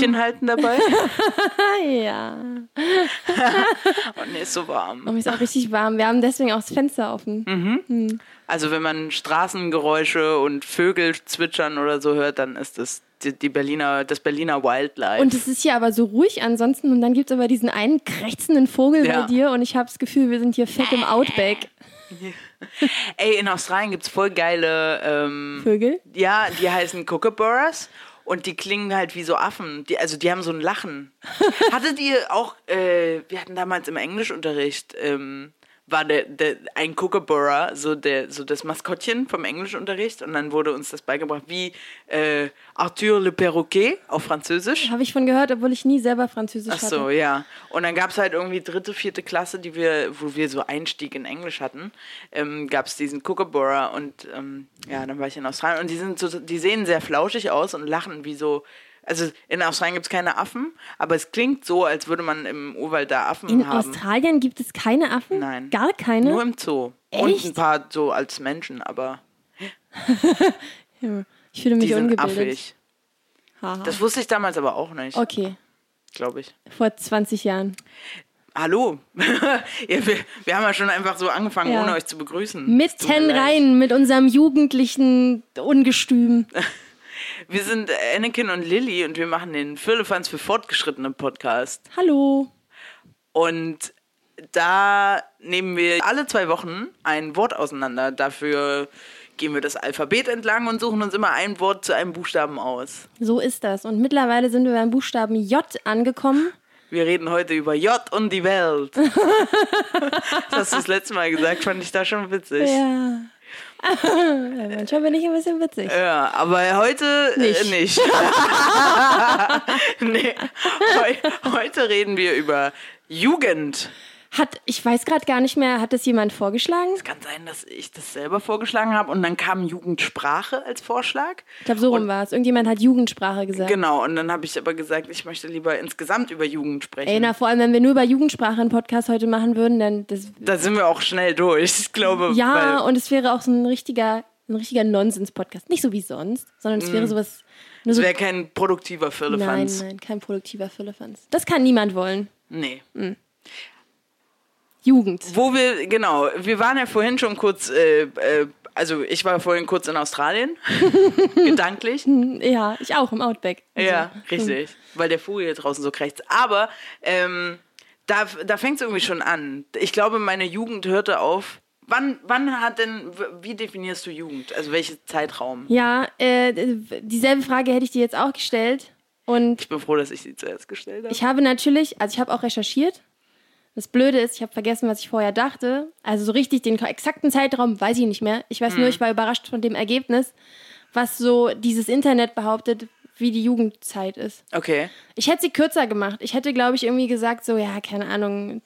Händchen halten dabei. ja. Und mir ist so warm. Und mir ist auch richtig warm. Wir haben deswegen auch das Fenster offen. Also wenn man Straßengeräusche und Vögel zwitschern oder so hört, dann ist das die, Berliner, das Berliner Wildlife. Und es ist hier aber so ruhig ansonsten. Und dann gibt es aber diesen einen krächzenden Vogel Ja. bei dir. Und ich habe das Gefühl, wir sind hier fett im Outback. Ey, in Australien gibt's voll geile, ähm, Vögel? ja, die heißen Kookaburras und die klingen halt wie so Affen. Die, also die haben so ein Lachen. Hattet ihr auch, äh, wir hatten damals im Englischunterricht, ähm, war der, der ein Kookaburra, so der, so das Maskottchen vom Englischunterricht und dann wurde uns das beigebracht, wie äh, Arthur le Perroquet auf Französisch. Habe ich von gehört, obwohl ich nie selber Französisch Ach so, hatte. ja. Und dann gab es halt irgendwie dritte, vierte Klasse, die wir, wo wir so Einstieg in Englisch hatten, ähm, gab es diesen Kookaburra und ähm, ja, dann war ich in Australien und die sind so, die sehen sehr flauschig aus und lachen wie so. Also in Australien gibt es keine Affen, aber es klingt so, als würde man im Urwald da Affen In haben. Australien gibt es keine Affen? Nein. Gar keine? Nur im Zoo. Und Echt? ein paar so als Menschen, aber Ja. Ich fühle mich die sind ungebildet. affig. Das wusste ich damals aber auch nicht, Okay, glaube ich. vor 20 Jahren. Hallo. wir, wir haben ja schon einfach so angefangen, Ja. ohne euch zu begrüßen. Mitten rein mit unserem jugendlichen Ungestüm. Wir sind Anakin und Lilly und wir machen den Firlefanz für Fortgeschrittene Podcast. Hallo. Und da nehmen wir alle zwei Wochen ein Wort auseinander. Dafür gehen wir das Alphabet entlang und suchen uns immer ein Wort zu einem Buchstaben aus. So ist das. Und mittlerweile sind wir beim Buchstaben J angekommen. Wir reden heute über J und die Welt. das hast du das letzte Mal gesagt, fand ich da schon witzig. Ja. Manchmal bin ich ein bisschen witzig. Ja, aber heute Nicht. Äh, nicht. nee, heu, heute reden wir über Jugend. Hat, ich weiß gerade gar nicht mehr, hat das jemand vorgeschlagen? Es kann sein, dass ich das selber vorgeschlagen habe und dann kam Jugendsprache als Vorschlag. Ich glaube, so rum war es. Irgendjemand hat Jugendsprache gesagt. Genau, und dann habe ich aber gesagt, ich möchte lieber insgesamt über Jugend sprechen. Ey, na, vor allem, wenn wir nur über Jugendsprache einen Podcast heute machen würden, dann das. da sind wir auch schnell durch, ich glaube. Ja, und es wäre auch so ein richtiger, ein richtiger Nonsens-Podcast. Nicht so wie sonst, sondern es wäre sowas. Nur es so, wäre kein produktiver nein, Firlefanz. nein, kein produktiver Firlefanz. Das kann niemand wollen. Nee. Jugend. Wo wir, genau, wir waren ja vorhin schon kurz, äh, äh, also ich war vorhin kurz in Australien, gedanklich. Ja, ich auch im Outback. Ja, richtig. Weil der Vogel hier draußen so krächzt. Aber ähm, da, da fängt es irgendwie schon an. Ich glaube, meine Jugend hörte auf. Wann, wann hat denn, wie definierst du Jugend? Also welchen Zeitraum? Ja, äh, dieselbe Frage hätte ich dir jetzt auch gestellt. Und Ich bin froh, dass ich sie zuerst gestellt habe. ich habe natürlich, also ich habe auch recherchiert. Das Blöde ist, ich habe vergessen, was ich vorher dachte. Also so richtig den exakten Zeitraum weiß ich nicht mehr. Ich weiß nur, ich war überrascht von dem Ergebnis, was so dieses Internet behauptet, wie die Jugendzeit ist. Okay. Ich hätte sie kürzer gemacht. Ich hätte, glaube ich, irgendwie gesagt, so, ja, keine Ahnung,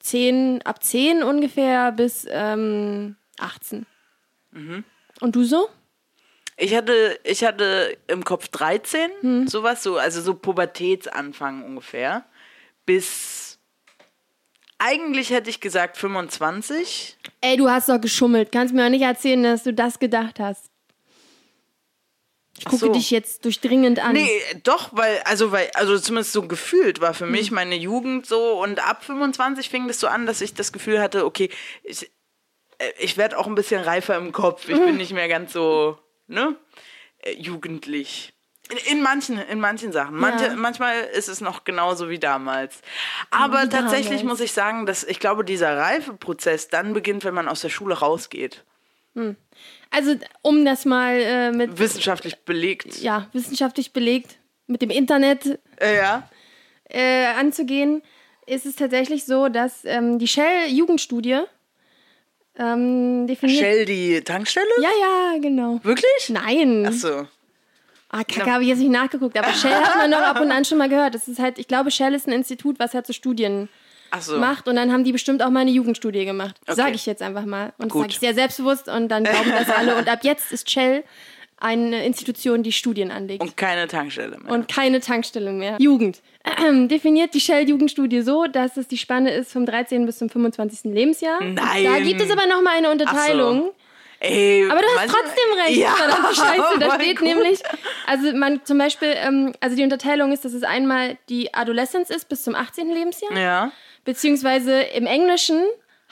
10, ab 10 ungefähr bis ähm, 18. Und du so? Ich hatte, ich hatte im Kopf 13, Hm. sowas, so, also so Pubertätsanfang ungefähr. Bis eigentlich hätte ich gesagt 25. Ey, du hast doch geschummelt. Kannst mir auch nicht erzählen, dass du das gedacht hast. Ich Ach gucke so. dich jetzt durchdringend an. Nee, doch, weil, also, weil, also zumindest so gefühlt war für Hm. mich meine Jugend so und ab 25 fing das so an, dass ich das Gefühl hatte, okay, ich, äh, ich werde auch ein bisschen reifer im Kopf. Ich Hm. bin nicht mehr ganz so, ne, äh, jugendlich. In, in, manchen, in manchen Sachen. Manche, Ja. Manchmal ist es noch genauso wie damals. Aber Wie tatsächlich damals. muss ich sagen, dass ich glaube, dieser Reifeprozess dann beginnt, wenn man aus der Schule rausgeht. Also, um das mal äh, mit Wissenschaftlich belegt. ja, wissenschaftlich belegt, mit dem Internet Äh, ja. äh, anzugehen, ist es tatsächlich so, dass ähm, die Shell-Jugendstudie ähm, definiert. Shell die Tankstelle? Ja, ja, genau. Wirklich? Nein. Ach so. Ah, Kacke, habe ich jetzt nicht nachgeguckt. Aber Shell hat man doch ab und an schon mal gehört. Das ist halt, ich glaube, Shell ist ein Institut, was halt so Studien so. macht. Und dann haben die bestimmt auch mal eine Jugendstudie gemacht. Okay. Sage ich jetzt einfach mal. Und sage ich sehr selbstbewusst und dann glauben das alle. Und ab jetzt ist Shell eine Institution, die Studien anlegt. Und keine Tankstelle mehr. und keine Tankstelle mehr. Jugend. Definiert die Shell-Jugendstudie so, dass es die Spanne ist vom 13. bis zum 25. Lebensjahr. Nein. Da gibt es aber noch mal eine Unterteilung. Ey, Aber du hast manchmal- trotzdem recht. Ja, Verdammte Scheiße. Da voll steht gut. nämlich, also man zum Beispiel, ähm, also die Unterteilung ist, dass es einmal die Adolescence ist bis zum 18. Lebensjahr, Ja. beziehungsweise im Englischen,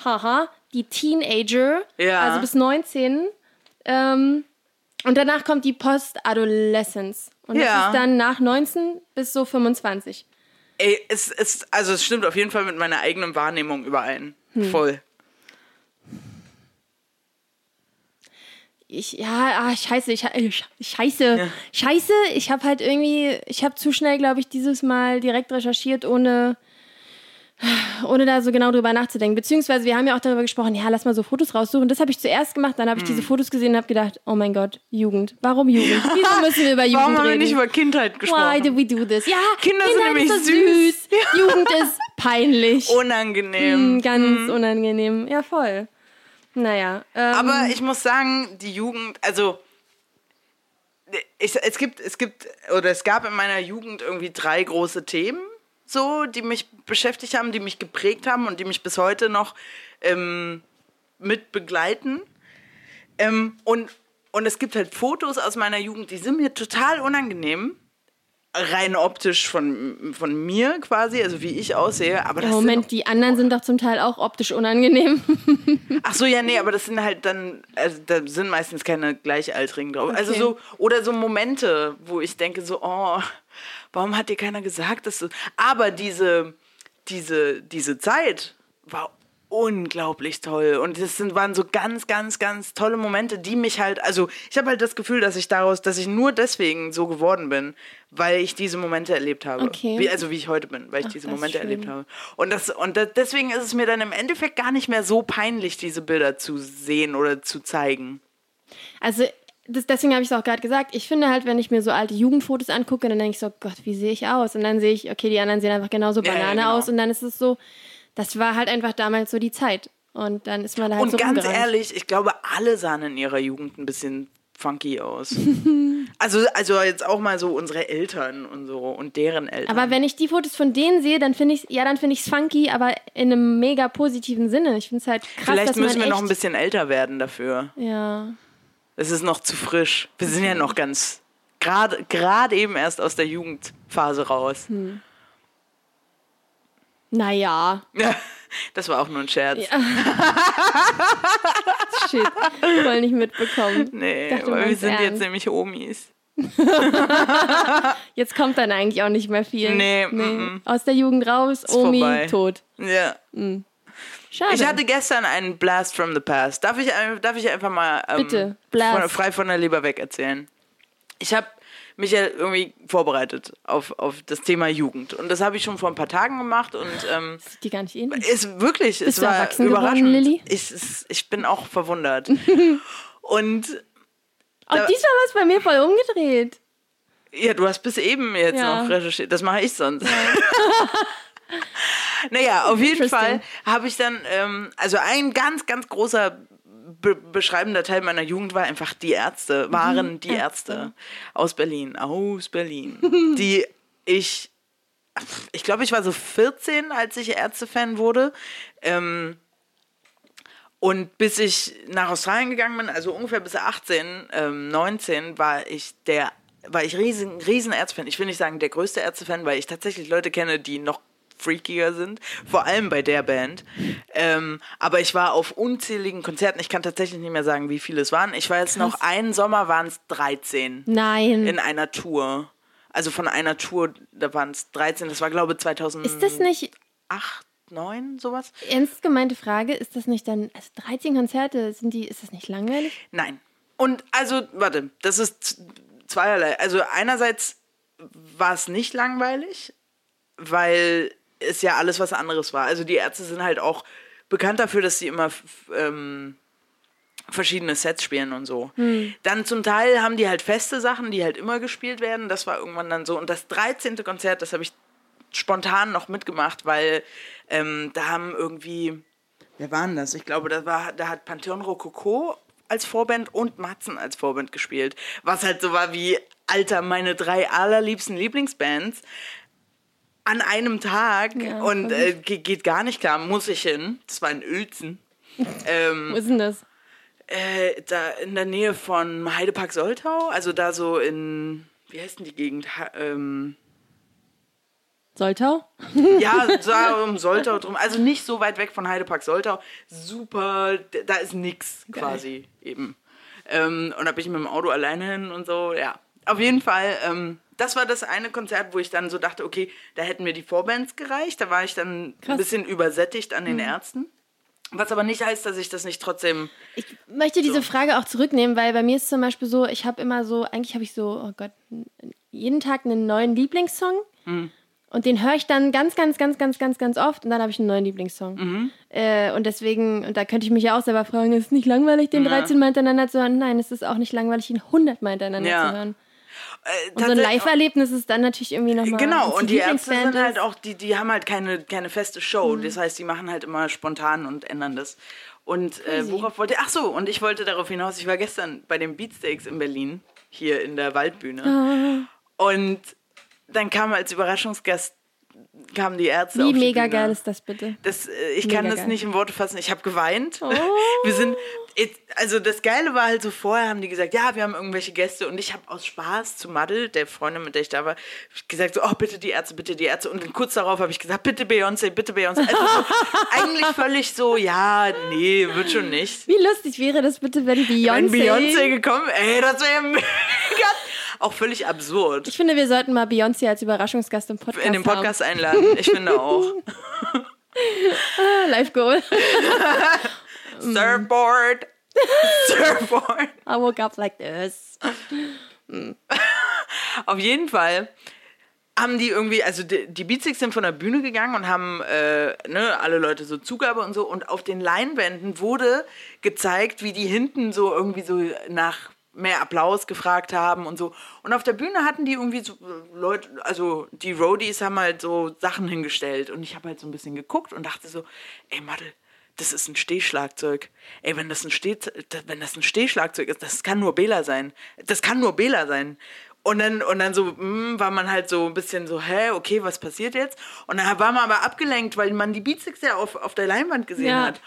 haha, die Teenager, Ja. also bis 19. Ähm, und danach kommt die Post-Adolescence. Und das Ja. ist dann nach 19 bis so 25. Ey, es ist, also es stimmt auf jeden Fall mit meiner eigenen Wahrnehmung überein. Hm. Voll. Ich, ja, ah, scheiße, ich, ich scheiße, scheiße, ich habe halt irgendwie, ich habe zu schnell, glaube ich, dieses Mal direkt recherchiert, ohne, ohne da so genau drüber nachzudenken. Beziehungsweise wir haben ja auch darüber gesprochen, ja, lass mal so Fotos raussuchen. Das habe ich zuerst gemacht, dann habe ich diese Hm. Fotos gesehen und habe gedacht, oh mein Gott, Jugend. Warum Jugend? Wieso müssen wir über Jugend Warum haben wir reden? nicht über Kindheit Why gesprochen? do we do this? Ja, Kinder sind Kindheit nämlich ist süß. süß. Jugend ist peinlich. Unangenehm. Mm, Ganz unangenehm. Ja, voll. Naja. Ähm, Aber ich muss sagen, die Jugend, also ich, es gibt, es gibt, oder es gab in meiner Jugend irgendwie drei große Themen, so, die mich beschäftigt haben, die mich geprägt haben und die mich bis heute noch ähm, mit begleiten. Ähm, und, und es gibt halt Fotos aus meiner Jugend, die sind mir total unangenehm. Rein optisch von, von mir quasi, also wie ich aussehe. Aber das Ja, Moment, die anderen sind doch zum Teil auch optisch unangenehm. Ach so, ja, nee, aber das sind halt dann, also da sind meistens keine Gleichaltrigen drauf. Also Okay. so, oder so Momente, wo ich denke so, oh, warum hat dir keiner gesagt, dass du. Aber diese, diese, diese Zeit war unglaublich toll. Und das sind, waren so ganz, ganz, ganz tolle Momente, die mich halt, also ich habe halt das Gefühl, dass ich daraus, dass ich nur deswegen so geworden bin, weil ich diese Momente erlebt habe. Okay. Wie, also wie ich heute bin, weil ich Ach, diese Momente erlebt habe. Und, das, und das, deswegen ist es mir dann im Endeffekt gar nicht mehr so peinlich, diese Bilder zu sehen oder zu zeigen. Also das, deswegen habe ich es auch gerade gesagt. Ich finde halt, wenn ich mir so alte Jugendfotos angucke, dann denke ich so, Gott, wie sehe ich aus? Und dann sehe ich, okay, die anderen sehen einfach genauso Ja, ja, Banane genau. aus. Und dann ist es so, das war halt einfach damals so die Zeit. Und dann ist man da halt Und so ganz rumgerannt. ehrlich, ich glaube, alle sahen in ihrer Jugend ein bisschen funky aus. also, also jetzt auch mal so unsere Eltern und so und deren Eltern. Aber wenn ich die Fotos von denen sehe, dann finde ich ja, dann finde ich es funky, aber in einem mega positiven Sinne. Ich finde es halt krass, Vielleicht dass man müssen wir noch ein bisschen älter werden dafür. Ja. Es ist noch zu frisch. Wir sind ja noch ganz gerade gerade eben erst aus der Jugendphase raus. Hm. Naja. Das war auch nur ein Scherz. Shit. Voll nicht mitbekommen. Nee, Dachte, weil wir sind jetzt ernst. nämlich Omis. Jetzt kommt dann eigentlich auch nicht mehr viel. Nee, mm, Aus der Jugend raus, Omi, vorbei. tot. Ja. Schade. Ich hatte gestern einen Blast from the Past. Darf ich, darf ich einfach mal ähm, Bitte, Blast. Von, frei von der Leber weg erzählen? Ich habe mich ja irgendwie vorbereitet auf, auf das Thema Jugend. Und das habe ich schon vor ein paar Tagen gemacht und ähm, Sieht die gar nicht ähnlich. ist wirklich, es Bist du war erwachsen geworden, überraschend. Lilly? Ich, es- ich bin auch verwundert. und Auch diesmal war es bei mir voll umgedreht. Ja, du hast bis eben jetzt Ja. noch recherchiert. Das mache ich sonst. naja, auf jeden. Fall habe ich dann, ähm, also ein ganz, ganz großer be beschreibender Teil meiner Jugend war einfach die Ärzte, waren die Ärzte aus Berlin, aus Berlin, die ich, ich glaube, ich war so 14, als ich Ärztefan wurde. Ähm, und bis ich nach Australien gegangen bin, also ungefähr bis 18, ähm, 19, war ich der, war ich riesen, riesen Ärztefan. Ich will nicht sagen der größte Ärztefan, weil ich tatsächlich Leute kenne, die noch freakiger sind, vor allem bei der Band. Ähm, aber ich war auf unzähligen Konzerten. Ich kann tatsächlich nicht mehr sagen, wie viele es waren. Ich war jetzt noch einen Sommer, waren es 13 Nein. in einer Tour. Also von einer Tour, da waren es 13. Das war, glaube ich, 2008, ist das nicht, 9, sowas. ernst gemeinte Frage, ist das nicht dann, also 13 Konzerte, sind die, ist das nicht langweilig? Nein. Und also, warte, das ist zweierlei. Also einerseits war es nicht langweilig, weil es ja alles was anderes war. Also die Ärzte sind halt auch bekannt dafür, dass sie immer ähm, verschiedene Sets spielen und so. Dann zum Teil haben die halt feste Sachen, die halt immer gespielt werden. Das war irgendwann dann so. Und das 13. Konzert, das habe ich spontan noch mitgemacht, weil ähm, da haben irgendwie Wer war denn das? Ich glaube, da, war, da hat Pantheon Rococo als Vorband und Matzen als Vorband gespielt. Was halt so war wie, Alter, meine drei allerliebsten Lieblingsbands an einem Tag Ja, und äh, ge- geht gar nicht klar, muss ich hin. Das war in Uelzen. ähm, Wo ist denn das? Äh, da in der Nähe von Heidepark Soltau, also da so in, wie heißt denn die Gegend? Ha, ähm, Soltau? ja, da um Soltau drum. Also nicht so weit weg von Heidepark Soltau. Super, da ist nix quasi eben. Ähm, und da bin ich mit dem Auto alleine hin und so, ja. Auf jeden Fall, ähm, das war das eine Konzert, wo ich dann so dachte, okay, da hätten mir die Vorbands gereicht. Da war ich dann Krass. ein bisschen übersättigt an den Ärzten. Was aber nicht heißt, dass ich das nicht trotzdem. Ich möchte diese Frage auch zurücknehmen, weil bei mir ist zum Beispiel so, ich habe immer so, eigentlich habe ich so, oh Gott, jeden Tag einen neuen Lieblingssong. Und den höre ich dann ganz, ganz, ganz, ganz, ganz, ganz oft und dann habe ich einen neuen Lieblingssong. Äh, und deswegen, und da könnte ich mich ja auch selber fragen, ist es nicht langweilig, den 13 Mal hintereinander zu hören? Nein, es ist auch nicht langweilig, ihn 100 Mal hintereinander Ja. zu hören. Äh, Und so ein Live-Erlebnis ist dann natürlich irgendwie nochmal. Genau, und die Ärzte sind halt auch, die, die haben halt keine, keine feste Show. Das heißt, die machen halt immer spontan und ändern das. Und äh, worauf wollte Ach so, und ich wollte darauf hinaus, ich war gestern bei den Beatsteaks in Berlin, hier in der Waldbühne. Und dann kam als Überraschungsgast kamen die Ärzte auf Wie die mega Bühne. geil ist das bitte? Das, äh, ich Mega kann das geil. nicht in Worte fassen. Ich habe geweint. Oh. Wir sind, also das Geile war halt so vorher haben die gesagt, ja, wir haben irgendwelche Gäste und ich habe aus Spaß zu Madel, der Freundin, mit der ich da war, gesagt so, oh bitte die Ärzte, bitte die Ärzte und dann kurz darauf habe ich gesagt, bitte Beyoncé, bitte Beyoncé. Also so, eigentlich völlig so, ja, nee, wird schon nicht. Wie lustig wäre das bitte, wenn Beyoncé. Wenn Beyoncé gekommen, ey, das wäre mega, auch völlig absurd. Ich finde, wir sollten mal Beyoncé als Überraschungsgast im Podcast In den Podcast einladen. Ich finde auch. haben. Ah, Live Goal. Surfboard. Surfboard. I woke up like this. Auf jeden Fall haben die irgendwie, also die, die Beatsticks sind von der Bühne gegangen und haben äh, ne, alle Leute so Zugabe und so und auf den Leinwänden wurde gezeigt, wie die hinten so irgendwie so nach mehr Applaus gefragt haben und so. Und auf der Bühne hatten die irgendwie so äh, Leute, also die Roadies haben halt so Sachen hingestellt und ich habe halt so ein bisschen geguckt und dachte so, ey Madel, das ist ein Stehschlagzeug. Ey, wenn das ein, Steh, wenn das ein Stehschlagzeug ist, das kann nur Bela sein. Das kann nur Bela sein. Und dann, und dann so, mm, war man halt so ein bisschen so, hä, okay, was passiert jetzt? Und dann war man aber abgelenkt, weil man die Beatsticks ja auf, auf der Leinwand gesehen Ja. hat.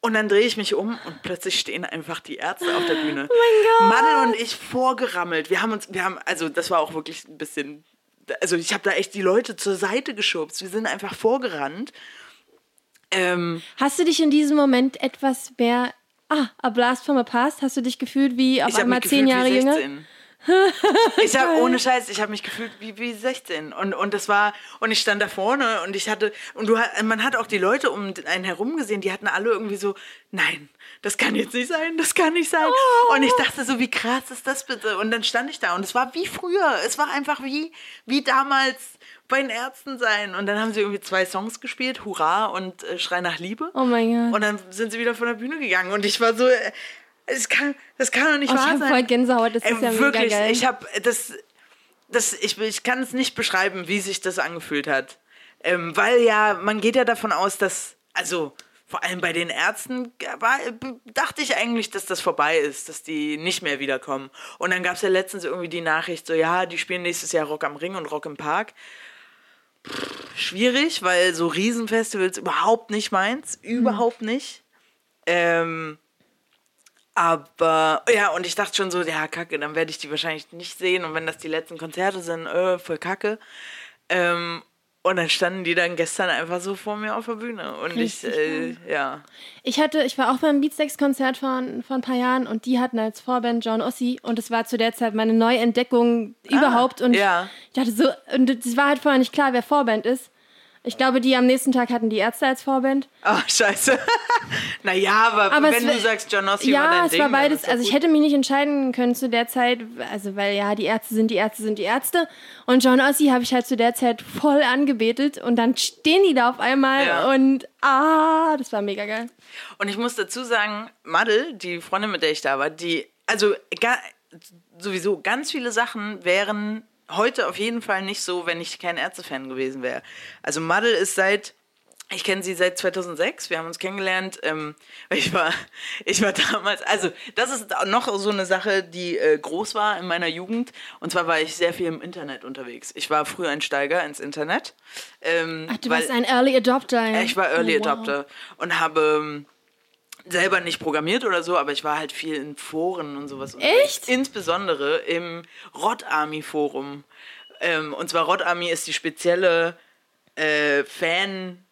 Und dann drehe ich mich um und plötzlich stehen einfach die Ärzte auf der Bühne. Oh mein Gott. Madel und ich vorgerammelt. Wir haben uns, wir haben, also das war auch wirklich ein bisschen, also ich habe da echt die Leute zur Seite geschubst. Wir sind einfach vorgerannt. Ähm, Hast du dich in diesem Moment etwas mehr. Ah, a blast from a past? Hast du dich gefühlt wie auf einmal mich zehn Jahre wie jünger? 16. ich habe ohne Scheiß, ich habe mich gefühlt wie, wie 16 und und das war und ich stand da vorne und ich hatte und du man hat auch die Leute um einen herum gesehen, die hatten alle irgendwie so nein, das kann jetzt nicht sein, das kann nicht sein und ich dachte so, wie krass ist das bitte und dann stand ich da und es war wie früher, es war einfach wie wie damals bei den Ärzten sein und dann haben sie irgendwie zwei Songs gespielt, Hurra und äh, Schrei nach Liebe. Oh mein Gott. Und dann sind sie wieder von der Bühne gegangen und ich war so äh, es kann, das kann doch nicht Oh, ich wahr habe sein. voll Gänsehaut, das Ey, ist ja wirklich, mega geil. ich habe das, das ich, ich kann es nicht beschreiben, wie sich das angefühlt hat. Ähm, weil ja, man geht ja davon aus, dass, also vor allem bei den Ärzten, war, dachte ich eigentlich, dass das vorbei ist, dass die nicht mehr wiederkommen. Und dann gab es ja letztens irgendwie die Nachricht, so ja, die spielen nächstes Jahr Rock am Ring und Rock im Park. Pff, schwierig, weil so Riesenfestivals überhaupt nicht meins, überhaupt nicht. Ähm, aber, ja, und ich dachte schon so, ja, kacke, dann werde ich die wahrscheinlich nicht sehen. Und wenn das die letzten Konzerte sind, äh, voll kacke. Ähm, und dann standen die dann gestern einfach so vor mir auf der Bühne. Und ich, Richtig äh, ja. Ich hatte, ich war auch beim Beatsteaks-Konzert von, von ein paar Jahren und die hatten als Vorband John Ossie und es war zu der Zeit meine Neuentdeckung überhaupt und ja. ich dachte so, und es war halt vorher nicht klar, wer Vorband ist. Ich glaube, die am nächsten Tag hatten die Ärzte als Vorband. Ah, scheiße. naja, aber, Aber wenn du sagst, John Ossie war Ja, dein es Ding, war beides. Also ich hätte mich nicht entscheiden können zu der Zeit, also weil ja, die Ärzte sind die Ärzte sind die Ärzte. Und John Ossie habe ich halt zu der Zeit voll angebetet und dann stehen die da auf einmal Ja. und ah, das war mega geil. Und ich muss dazu sagen, Madel, die Freundin, mit der ich da war, die, also sowieso ganz viele Sachen wären heute auf jeden Fall nicht so, wenn ich kein Ärztefan gewesen wäre. Also Madel ist seit, ich kenne sie seit 2006, wir haben uns kennengelernt. Ähm, ich, war, ich war damals, also das ist auch noch so eine Sache, die äh, groß war in meiner Jugend. Und zwar war ich sehr viel im Internet unterwegs. Ich war früher ein Steiger ins Internet. Ähm, Ach, du weil- warst ein Early Adopter. Ja? ja, ich war Early Oh, wow. Adopter und habe ähm, selber nicht programmiert oder so, aber ich war halt viel in Foren und sowas. Echt? Insbesondere im Rod Army Forum. Ähm, und zwar Rod Army ist die spezielle äh, Fan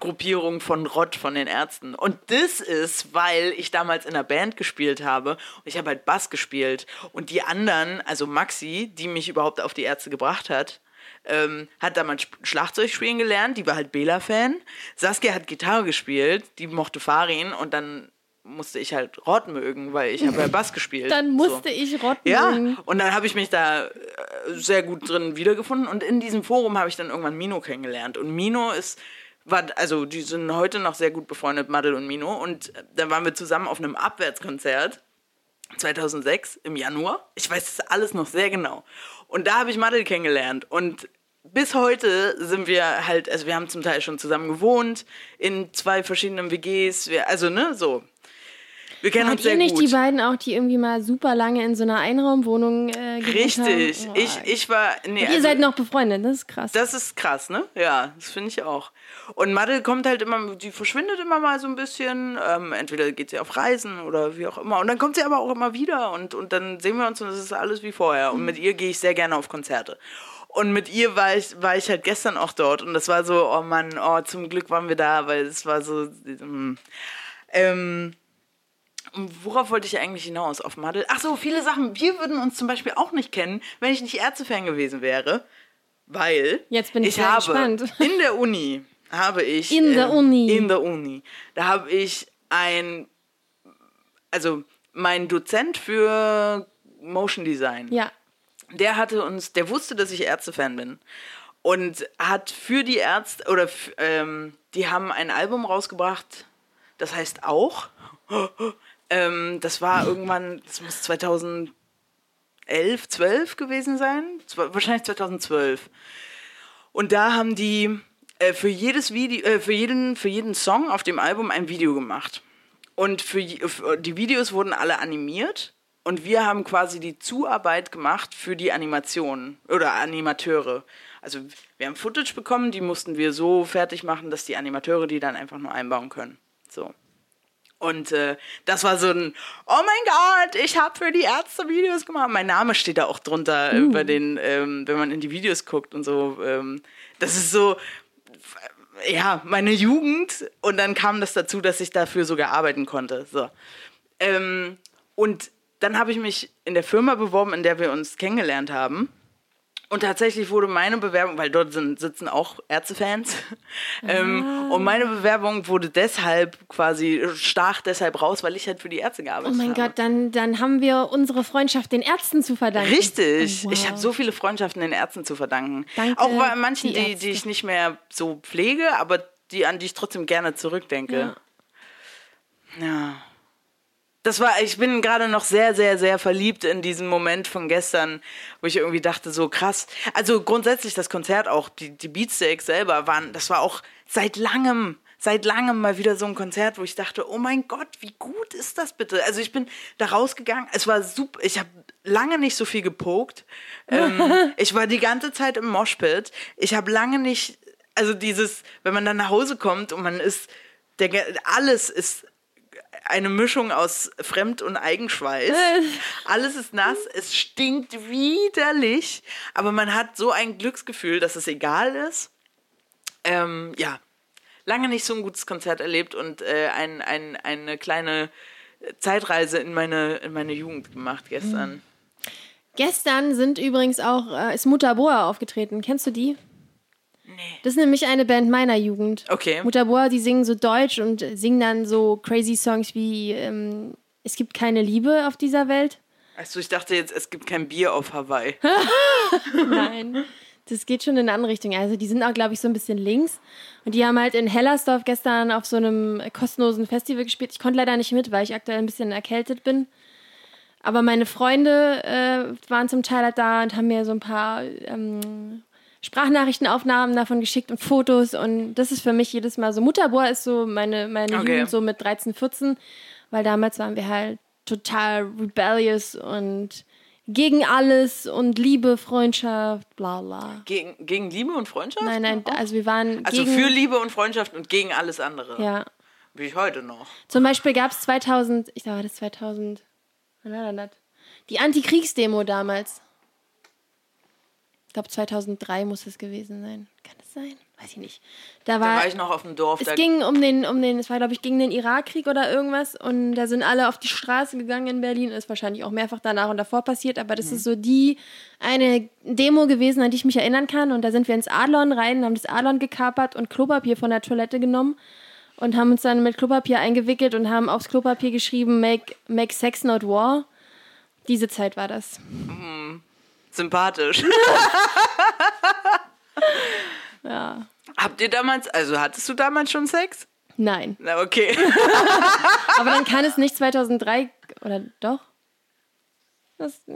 Gruppierung von Rott von den Ärzten. Und das ist, weil ich damals in einer Band gespielt habe und ich habe halt Bass gespielt. Und die anderen, also Maxi, die mich überhaupt auf die Ärzte gebracht hat, ähm, hat damals Schlagzeug spielen gelernt, die war halt Bela-Fan. Saskia hat Gitarre gespielt, die mochte Farin und dann musste ich halt Rott mögen, weil ich habe ja Bass gespielt. Dann musste so. ich Rott ja, mögen. Ja, und dann habe ich mich da äh, sehr gut drin wiedergefunden und in diesem Forum habe ich dann irgendwann Mino kennengelernt. Und Mino ist war, also die sind heute noch sehr gut befreundet, Madel und Mino. Und dann waren wir zusammen auf einem Abwärtskonzert 2006 im Januar. Ich weiß das alles noch sehr genau. Und da habe ich Madel kennengelernt. Und bis heute sind wir halt, also wir haben zum Teil schon zusammen gewohnt in zwei verschiedenen WGs. Wir, also ne, so. Wir kennen uns sehr nicht gut. die beiden auch, die irgendwie mal super lange in so einer Einraumwohnung äh, Richtig. Haben? Oh. Ich, ich war. Nee, ihr also, seid noch befreundet, das ist krass. Das ist krass, ne? Ja, das finde ich auch. Und Madel kommt halt immer, die verschwindet immer mal so ein bisschen. Ähm, entweder geht sie auf Reisen oder wie auch immer. Und dann kommt sie aber auch immer wieder und, und dann sehen wir uns und es ist alles wie vorher. Und mit ihr gehe ich sehr gerne auf Konzerte. Und mit ihr war ich, war ich halt gestern auch dort und das war so, oh Mann, oh, zum Glück waren wir da, weil es war so. Ähm, ähm worauf wollte ich eigentlich hinaus? Auf Madel? Ach so, viele Sachen. Wir würden uns zum Beispiel auch nicht kennen, wenn ich nicht Ärztefan gewesen wäre. Weil Jetzt bin ich, ich habe gespannt. in der Uni habe ich in der ähm, Uni in der Uni da habe ich ein also mein Dozent für Motion Design. Ja. Der hatte uns, der wusste, dass ich Ärztefan bin und hat für die Ärzte oder ähm, die haben ein Album rausgebracht, das heißt auch ähm, das war irgendwann, das muss 2011, 12 gewesen sein. Wahrscheinlich 2012. Und da haben die äh, für jedes Video, äh, für jeden, für jeden Song auf dem Album ein Video gemacht. Und für, für die Videos wurden alle animiert und wir haben quasi die Zuarbeit gemacht für die Animation oder Animateure. Also wir haben Footage bekommen, die mussten wir so fertig machen, dass die Animateure die dann einfach nur einbauen können. So. Und äh, das war so ein, oh mein Gott, ich habe für die Ärzte Videos gemacht. Mein Name steht da auch drunter, uh. bei den, ähm, wenn man in die Videos guckt und so. Ähm, das ist so, ja, meine Jugend. Und dann kam das dazu, dass ich dafür sogar arbeiten konnte. So. Ähm, und dann habe ich mich in der Firma beworben, in der wir uns kennengelernt haben. Und tatsächlich wurde meine Bewerbung, weil dort sind, sitzen auch Ärztefans, ähm, ah. und meine Bewerbung wurde deshalb quasi, stach deshalb raus, weil ich halt für die Ärzte gearbeitet habe. Oh mein habe. Gott, dann, dann haben wir unsere Freundschaft den Ärzten zu verdanken. Richtig, oh, wow. ich habe so viele Freundschaften den Ärzten zu verdanken. Danke, auch bei manchen, die, die, die, ich nicht mehr so pflege, aber die, an die ich trotzdem gerne zurückdenke. ja. ja das war, ich bin gerade noch sehr, sehr, sehr verliebt in diesem Moment von gestern, wo ich irgendwie dachte, so krass. Also grundsätzlich das Konzert auch, die, die Beatsteaks selber waren, das war auch seit langem, seit langem mal wieder so ein Konzert, wo ich dachte, oh mein Gott, wie gut ist das bitte? Also ich bin da rausgegangen, es war super, ich habe lange nicht so viel gepokt. ähm, ich war die ganze Zeit im Moshpit. Ich habe lange nicht, also dieses, wenn man dann nach Hause kommt und man ist, der, alles ist eine Mischung aus Fremd- und Eigenschweiß. Alles ist nass, es stinkt widerlich, aber man hat so ein Glücksgefühl, dass es egal ist. Ähm, ja, lange nicht so ein gutes Konzert erlebt und äh, ein, ein, eine kleine Zeitreise in meine, in meine Jugend gemacht gestern. Mhm. Gestern sind übrigens auch, äh, ist Mutter Boa aufgetreten. Kennst du die? Nee. Das ist nämlich eine Band meiner Jugend. Okay. Mutterboa, die singen so Deutsch und singen dann so crazy Songs wie ähm, Es gibt keine Liebe auf dieser Welt. Achso, ich dachte jetzt, es gibt kein Bier auf Hawaii. Nein, das geht schon in eine andere Richtung. Also die sind auch, glaube ich, so ein bisschen links. Und die haben halt in Hellersdorf gestern auf so einem kostenlosen Festival gespielt. Ich konnte leider nicht mit, weil ich aktuell ein bisschen erkältet bin. Aber meine Freunde äh, waren zum Teil halt da und haben mir so ein paar ähm, Sprachnachrichtenaufnahmen davon geschickt und Fotos und das ist für mich jedes Mal so. Mutterbohr ist so meine, meine okay. Jugend so mit 13, 14, weil damals waren wir halt total rebellious und gegen alles und Liebe, Freundschaft, bla bla. Gegen, gegen Liebe und Freundschaft? Nein, nein, also wir waren. Also für Liebe und Freundschaft und gegen alles andere. Ja. Wie ich heute noch. Zum Beispiel gab es 2000, ich glaube, das 2000, wann war das? Die Antikriegsdemo damals. Ich glaube, 2003 muss es gewesen sein. Kann es sein? Weiß ich nicht. Da war, Da war ich noch auf dem Dorf. es ging um den, um den, es war, glaube ich, gegen den Irakkrieg oder irgendwas. Und da sind alle auf die Straße gegangen in Berlin. Ist wahrscheinlich auch mehrfach danach und davor passiert. Aber Mhm. das ist so die eine Demo gewesen, an die ich mich erinnern kann. Und da sind wir ins Adlon rein, haben das Adlon gekapert und Klopapier von der Toilette genommen. Und haben uns dann mit Klopapier eingewickelt und haben aufs Klopapier geschrieben, make, make sex not war. Diese Zeit war das. Sympathisch. Ja. Habt ihr damals, also hattest du damals schon Sex? Nein. Na, okay. Aber dann kann es nicht 2003 oder doch? Das, äh,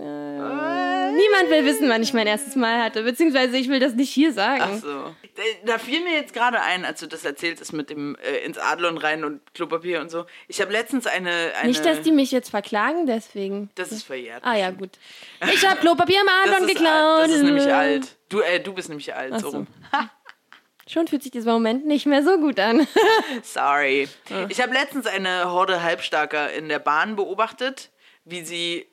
niemand will wissen, wann ich mein erstes Mal hatte. Beziehungsweise ich will das nicht hier sagen. Ach so. Da, fiel mir jetzt gerade ein, als du das erzählt hast mit dem äh, ins Adlon rein und Klopapier und so. Ich habe letztens eine, eine. Nicht, dass die mich jetzt verklagen, deswegen. Das ist verjährt. Ah ja, gut. Ich habe Klopapier im Adlon geklaut. alt. das ist nämlich alt. Du, äh, du bist nämlich alt, Ach so. Schon fühlt sich dieser Moment nicht mehr so gut an. Sorry. Ich habe letztens eine Horde Halbstarker in der Bahn beobachtet, wie sie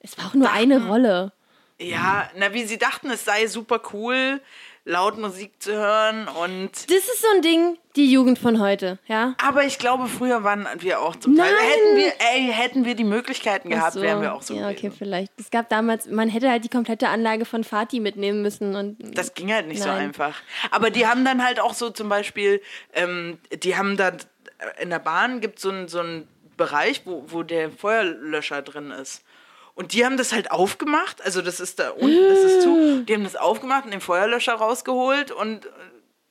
Es war auch nur eine Rolle. Ja, na, wie sie dachten, es sei super cool, laut Musik zu hören und. Das ist so ein Ding, die Jugend von heute, ja? Aber ich glaube, früher waren wir auch zum Teil. Nein! Hätten wir, ey, hätten wir die Möglichkeiten gehabt, Ach wären wir auch so Ja, gewesen. okay, vielleicht. Es gab damals, man hätte halt die komplette Anlage von Fatih mitnehmen müssen und Das ging halt nicht so Nein. einfach. Aber die haben dann halt auch so zum Beispiel, ähm, die haben da in der Bahn gibt so es so einen Bereich, wo, wo der Feuerlöscher drin ist. Und die haben das halt aufgemacht, also das ist da unten, das ist zu. Die haben das aufgemacht und den Feuerlöscher rausgeholt und äh,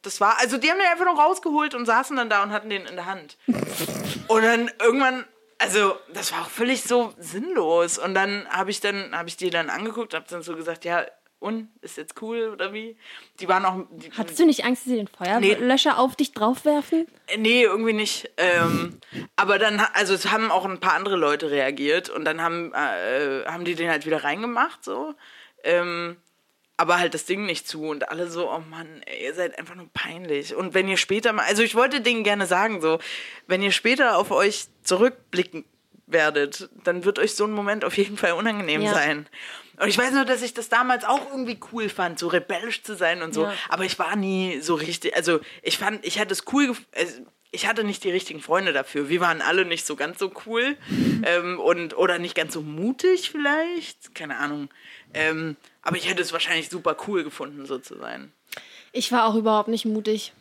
das war, also die haben den einfach nur rausgeholt und saßen dann da und hatten den in der Hand. Und dann irgendwann, also das war auch völlig so sinnlos. Und dann habe ich dann, habe ich die dann angeguckt, habe dann so gesagt, ja, und ist jetzt cool oder wie? Die waren auch, die, Hattest du nicht Angst, dass sie den Feuerlöscher auf dich draufwerfen? nee, irgendwie nicht. Ähm, aber dann, also es haben auch ein paar andere Leute reagiert und dann haben, äh, haben die den halt wieder reingemacht, so. Ähm, aber halt das Ding nicht zu und alle so, oh Mann, ey, ihr seid einfach nur peinlich. Und wenn ihr später mal, also ich wollte denen gerne sagen, so, wenn ihr später auf euch zurückblicken werdet, dann wird euch so ein Moment auf jeden Fall unangenehm Ja. sein. Und ich weiß nur, dass ich das damals auch irgendwie cool fand, so rebellisch zu sein und so. Ja. Aber ich war nie so richtig, also ich fand, ich hatte es cool, also ich hatte nicht die richtigen Freunde dafür. Wir waren alle nicht so ganz so cool ähm, und oder nicht ganz so mutig vielleicht, keine Ahnung. Ähm, aber ich hätte es wahrscheinlich super cool gefunden, so zu sein. Ich war auch überhaupt nicht mutig.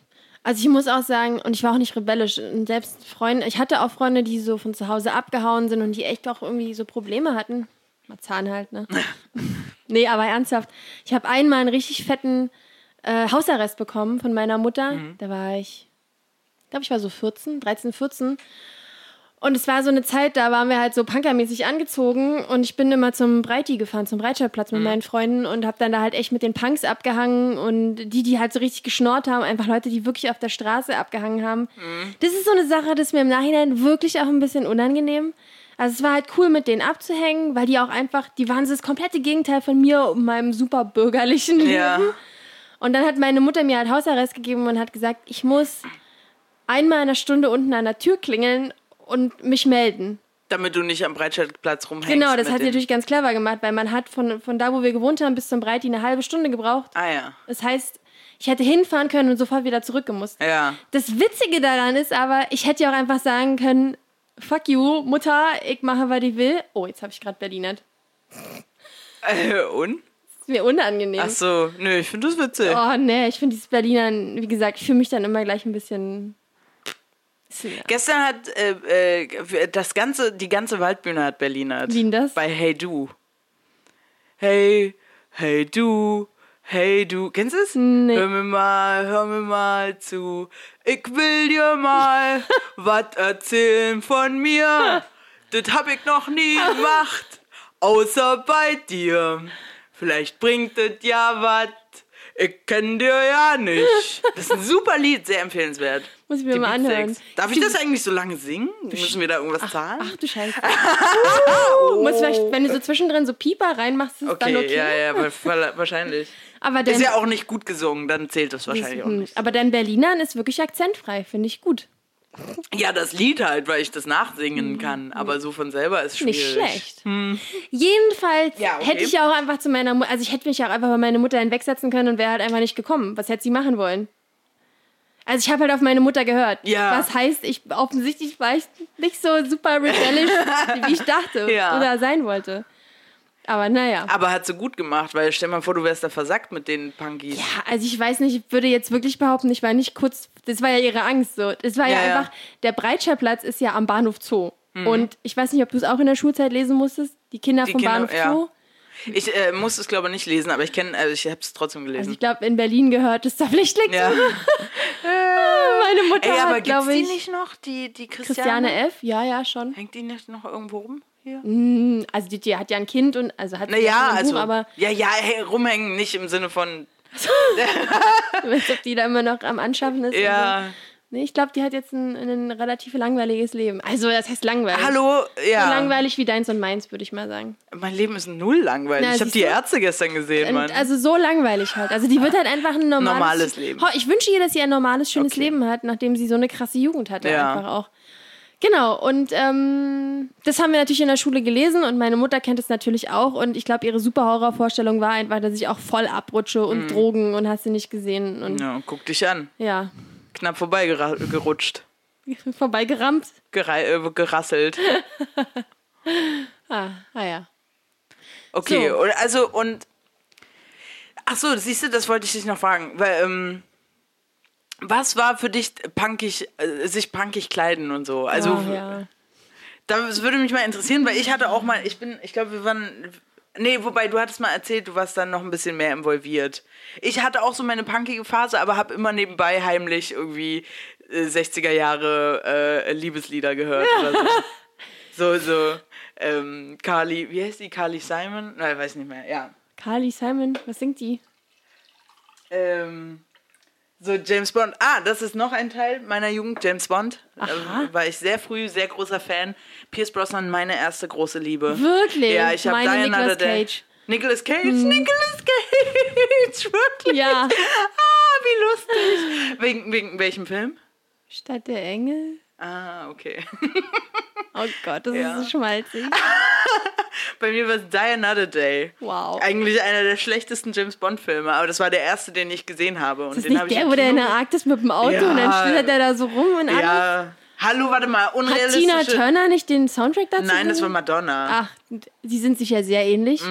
Also ich muss auch sagen, und ich war auch nicht rebellisch. Und selbst Freunde, ich hatte auch Freunde, die so von zu Hause abgehauen sind und die echt auch irgendwie so Probleme hatten. Marzahn halt, ne? nee, aber ernsthaft. Ich habe einmal einen richtig fetten äh, Hausarrest bekommen von meiner Mutter. Da war ich, glaube, ich war so 14, 13, 14. Und es war so eine Zeit, da waren wir halt so punkermäßig angezogen und ich bin immer zum Breiti gefahren, zum Breitscheidplatz mit meinen Freunden und habe dann da halt echt mit den Punks abgehangen und die, die halt so richtig geschnort haben, einfach Leute, die wirklich auf der Straße abgehangen haben. Das ist so eine Sache, das ist mir im Nachhinein wirklich auch ein bisschen unangenehm. Also es war halt cool, mit denen abzuhängen, weil die auch einfach, die waren so das komplette Gegenteil von mir und meinem super bürgerlichen Leben. Ja. Und dann hat meine Mutter mir halt Hausarrest gegeben und hat gesagt, ich muss einmal in einer Stunde unten an der Tür klingeln und mich melden. Damit du nicht am Breitscheidplatz rumhängst. Genau, das hat sie natürlich ganz clever gemacht, weil man hat von, von da, wo wir gewohnt haben, bis zum Breiti eine halbe Stunde gebraucht. Ah ja. Das heißt, ich hätte hinfahren können und sofort wieder zurückgemusst. Ja. Das Witzige daran ist aber, ich hätte ja auch einfach sagen können, fuck you, Mutter, ich mache, was ich will. Oh, jetzt habe ich gerade Berlinert. Äh, und? Ist mir unangenehm. Ach so, nö, ich finde das witzig. Oh, nee, ich finde dieses Berlinern, wie gesagt, ich fühle mich dann immer gleich ein bisschen... bisschen- Gestern hat äh, äh, das ganze, die ganze Waldbühne hat Berlinert. Wie denn das? Bei Hey Du. Hey, hey du, hey du. Kennst du es? Nee. Hör mir mal, hör mir mal zu. Ich will dir mal was erzählen von mir. Das hab ich noch nie gemacht, außer bei dir. Vielleicht bringt das ja was. Ich kenn dir ja nicht. Das ist ein super Lied, sehr empfehlenswert. Muss ich mir Die mal Beatsex. anhören. Darf ich das eigentlich so lange singen? Müssen wir da irgendwas zahlen? Ach du Scheiße. Uh, muss vielleicht, wenn du so zwischendrin so Pieper reinmachst, ist es okay, dann okay. ja, ja, wa- wa- wahrscheinlich. Aber Ist ja auch nicht gut gesungen, dann zählt das wahrscheinlich auch hm, nicht. aber dein Berlinern ist wirklich akzentfrei, finde ich gut. Ja, das Lied halt, weil ich das nachsingen kann. Aber so von selber ist schwierig. Nicht schlecht. Jedenfalls Ja, okay. hätte ich auch einfach zu meiner Mutter, also ich hätte mich auch einfach bei meiner Mutter hinwegsetzen können und wäre halt einfach nicht gekommen. Was hätte sie machen wollen? Also ich habe halt auf meine Mutter gehört. Ja. Was heißt, ich offensichtlich war ich nicht so super rebellisch, wie ich dachte Ja. oder sein wollte. Aber naja. Aber hat sie gut gemacht, weil stell mal vor, du wärst da versackt mit den Punkies. Ja, also ich weiß nicht, ich würde jetzt wirklich behaupten, ich war nicht kurz, das war ja ihre Angst so. Es war ja, Ja, ja. einfach, der Breitscheidplatz ist ja am Bahnhof Zoo. Und ich weiß nicht, ob du es auch in der Schulzeit lesen musstest, die Kinder Die vom Kinder, Bahnhof ja. Zoo. Ich äh, muss es, glaube ich, nicht lesen, aber ich kenne, also ich habe es trotzdem Also gelesen. ich glaube, in Berlin gehört es zur Pflichtlektüre. ja. Meine Mutter Ey, aber hat, glaube die ich, nicht noch, die, die Christiane? Christiane F. Ja, ja, schon. Hängt die nicht noch irgendwo rum? Hier? Also die, die hat ja ein Kind und also hat Naja, also. Buch, aber ja, ja, hey, rumhängen, nicht im Sinne von. als ob die da immer noch am Anschaffen ist. Ja. So. Nee, ich glaube, die hat jetzt ein, ein relativ langweiliges Leben. Also, das heißt langweilig. Hallo, ja. So langweilig wie deins und meins, würde ich mal sagen. Mein Leben ist null langweilig. Na, ich habe die? Ärzte gestern gesehen, Mann. Also so langweilig halt. Also die wird halt einfach ein normales, Normales Leben. Ich wünsche ihr, dass sie ein normales, schönes Okay. Leben hat, nachdem sie so eine krasse Jugend hatte Ja. einfach auch. Genau, und ähm, das haben wir natürlich in der Schule gelesen und meine Mutter kennt es natürlich auch und ich glaube, ihre super Horrorvorstellung war einfach, dass ich auch voll abrutsche und Mhm. Drogen und hast du nicht gesehen und ja, guck dich an. ja, Knapp vorbeigerutscht. vorbeigerammt. Gerei äh, gerasselt. Ah, ah ja. Okay, So. und, also und. Ach so, siehst du, das wollte ich dich noch fragen. Weil, ähm, was war für dich punkig, äh, sich punkig kleiden und so? Also, Ah, ja. das würde mich mal interessieren, weil ich hatte auch mal, ich bin, ich glaube, wir waren. Nee, wobei du hattest mal erzählt, du warst dann noch ein bisschen mehr involviert. Ich hatte auch so meine punkige Phase, aber habe immer nebenbei heimlich irgendwie äh, 60er Jahre äh, Liebeslieder gehört oder so. So, so, ähm, Carly, wie heißt die? Carly Simon? Nein, weiß nicht mehr, ja. Carly Simon, was singt die? Ähm, so James Bond. Ah, das ist noch ein Teil meiner Jugend, James Bond. Aha. War ich sehr früh sehr großer Fan. Pierce Brosnan, meine erste große Liebe. Wirklich? Ja, ich habe Die Nicolas. Cage. Hm. Nicolas Cage, Nicolas Cage, wirklich? Ja. Ah, wie lustig. Wegen, wegen welchem Film? Stadt der Engel? Ah, okay. Oh Gott, das Ja. ist so schmalzig. Bei mir war es Die Another Day. Wow. Eigentlich einer der schlechtesten James Bond-Filme, aber das war der erste, den ich gesehen habe. Und Ist das den nicht der, wo der in der Arktis mit dem Auto Ja. und dann schlittert der da so rum und alles? Ja. Hallo, warte mal, Hat unrealistische... Tina Turner nicht den Soundtrack dazu? Nein, das war? Madonna. Ach, die sind sich ja sehr ähnlich.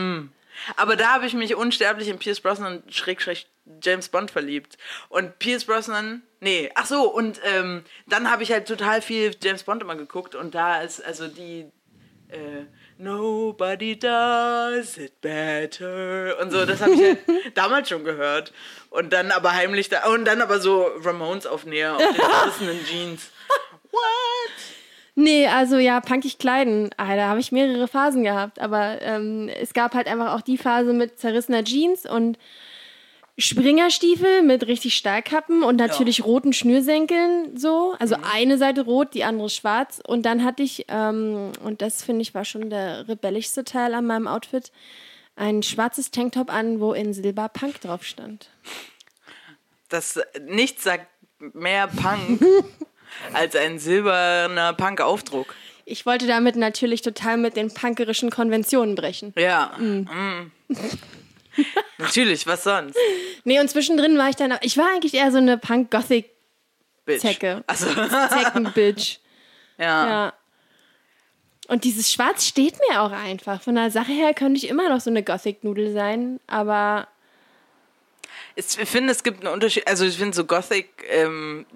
Aber da habe ich mich unsterblich in Pierce Brosnan schräg, schräg James Bond verliebt. Und Pierce Brosnan, nee, ach so, und ähm, dann habe ich halt total viel James Bond immer geguckt und da ist also die äh, Nobody does it better und so, das habe ich halt damals schon gehört. Und dann aber heimlich da, und dann aber so Ramones auf Näher, auf den zerrissenen Jeans. What? Nee, also ja, punkig kleiden. Ah, da habe ich mehrere Phasen gehabt. Aber ähm, es gab halt einfach auch die Phase mit zerrissener Jeans und Springerstiefel mit richtig Stahlkappen und natürlich roten Schnürsenkeln so. Also eine Seite rot, die andere schwarz. Und dann hatte ich, ähm, und das finde ich war schon der rebellischste Teil an meinem Outfit, ein schwarzes Tanktop an, wo in Silber Punk drauf stand. Das nichts sagt mehr Punk als ein silberner Punk-Aufdruck. Ich wollte damit natürlich total mit den punkerischen Konventionen brechen. Ja. Mm. Natürlich, was sonst? Nee, und zwischendrin war ich dann, ich war eigentlich eher so eine Punk-Gothic- Bitch. Zecke. Also, Zecken-Bitch. ja. Ja. Und dieses Schwarz steht mir auch einfach. Von der Sache her könnte ich immer noch so eine Gothic-Nudel sein, aber Ich finde, es gibt einen Unterschied. Also, ich finde, so Gothic ähm,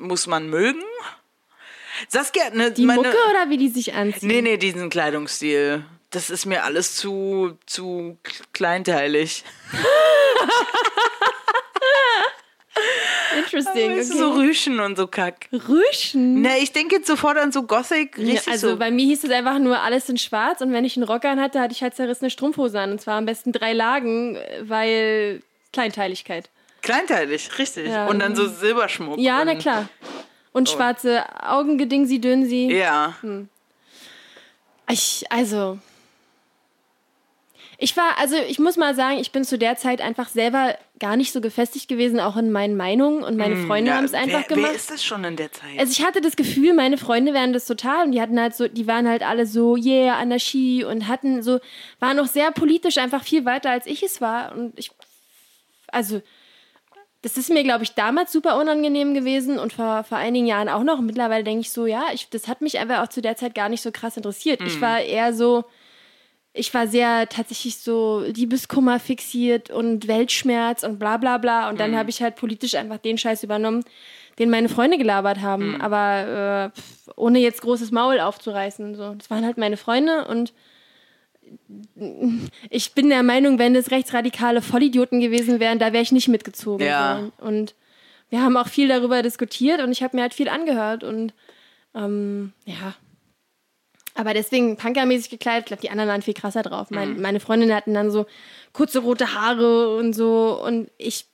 muss man mögen. Saskia, ne, die meine, Mucke oder wie die sich anziehen? Nee, nee, diesen Kleidungsstil. Das ist mir alles zu, zu kleinteilig. Interesting. Okay. So Rüschen und so Kack. Rüschen. Na, ich denke jetzt sofort an so Gothic, Ja, richtig also so. bei mir hieß es einfach nur alles in schwarz und wenn ich einen Rock an hatte, hatte ich halt zerrissene Strumpfhose an. Und zwar am besten drei Lagen, weil Kleinteiligkeit. Kleinteilig, richtig. Ja. Und dann so Silberschmuck. Ja, na klar. Und schwarze Augengedingsi, Dönsi. Ja. Ich, also. Ich war, also ich muss mal sagen, ich bin zu der Zeit einfach selber gar nicht so gefestigt gewesen, auch in meinen Meinungen und meine Freunde haben es einfach wer, gemacht. Wer ist das schon in der Zeit? Also ich hatte das Gefühl, meine Freunde wären das total und die hatten halt so, die waren halt alle so, yeah, Anarchie und hatten so, waren noch sehr politisch einfach viel weiter als ich es war und ich, also das ist mir, glaube ich, damals super unangenehm gewesen und vor, vor einigen Jahren auch noch. Und mittlerweile denke ich so, ja, ich, das hat mich einfach auch zu der Zeit gar nicht so krass interessiert. Ich war eher so, ich war sehr tatsächlich so Liebeskummer fixiert und Weltschmerz und bla bla bla. Und dann habe ich halt politisch einfach den Scheiß übernommen, den meine Freunde gelabert haben. Aber äh, pf, ohne jetzt großes Maul aufzureißen. So. Das waren halt meine Freunde und ich bin der Meinung, wenn das rechtsradikale Vollidioten gewesen wären, da wäre ich nicht mitgezogen. Ja. Und wir haben auch viel darüber diskutiert und ich habe mir halt viel angehört und ähm, ja. Aber deswegen punkermäßig gekleidet, ich glaube, die anderen waren viel krasser drauf. Mein, Meine Freundinnen hatten dann so kurze rote Haare und so und ich,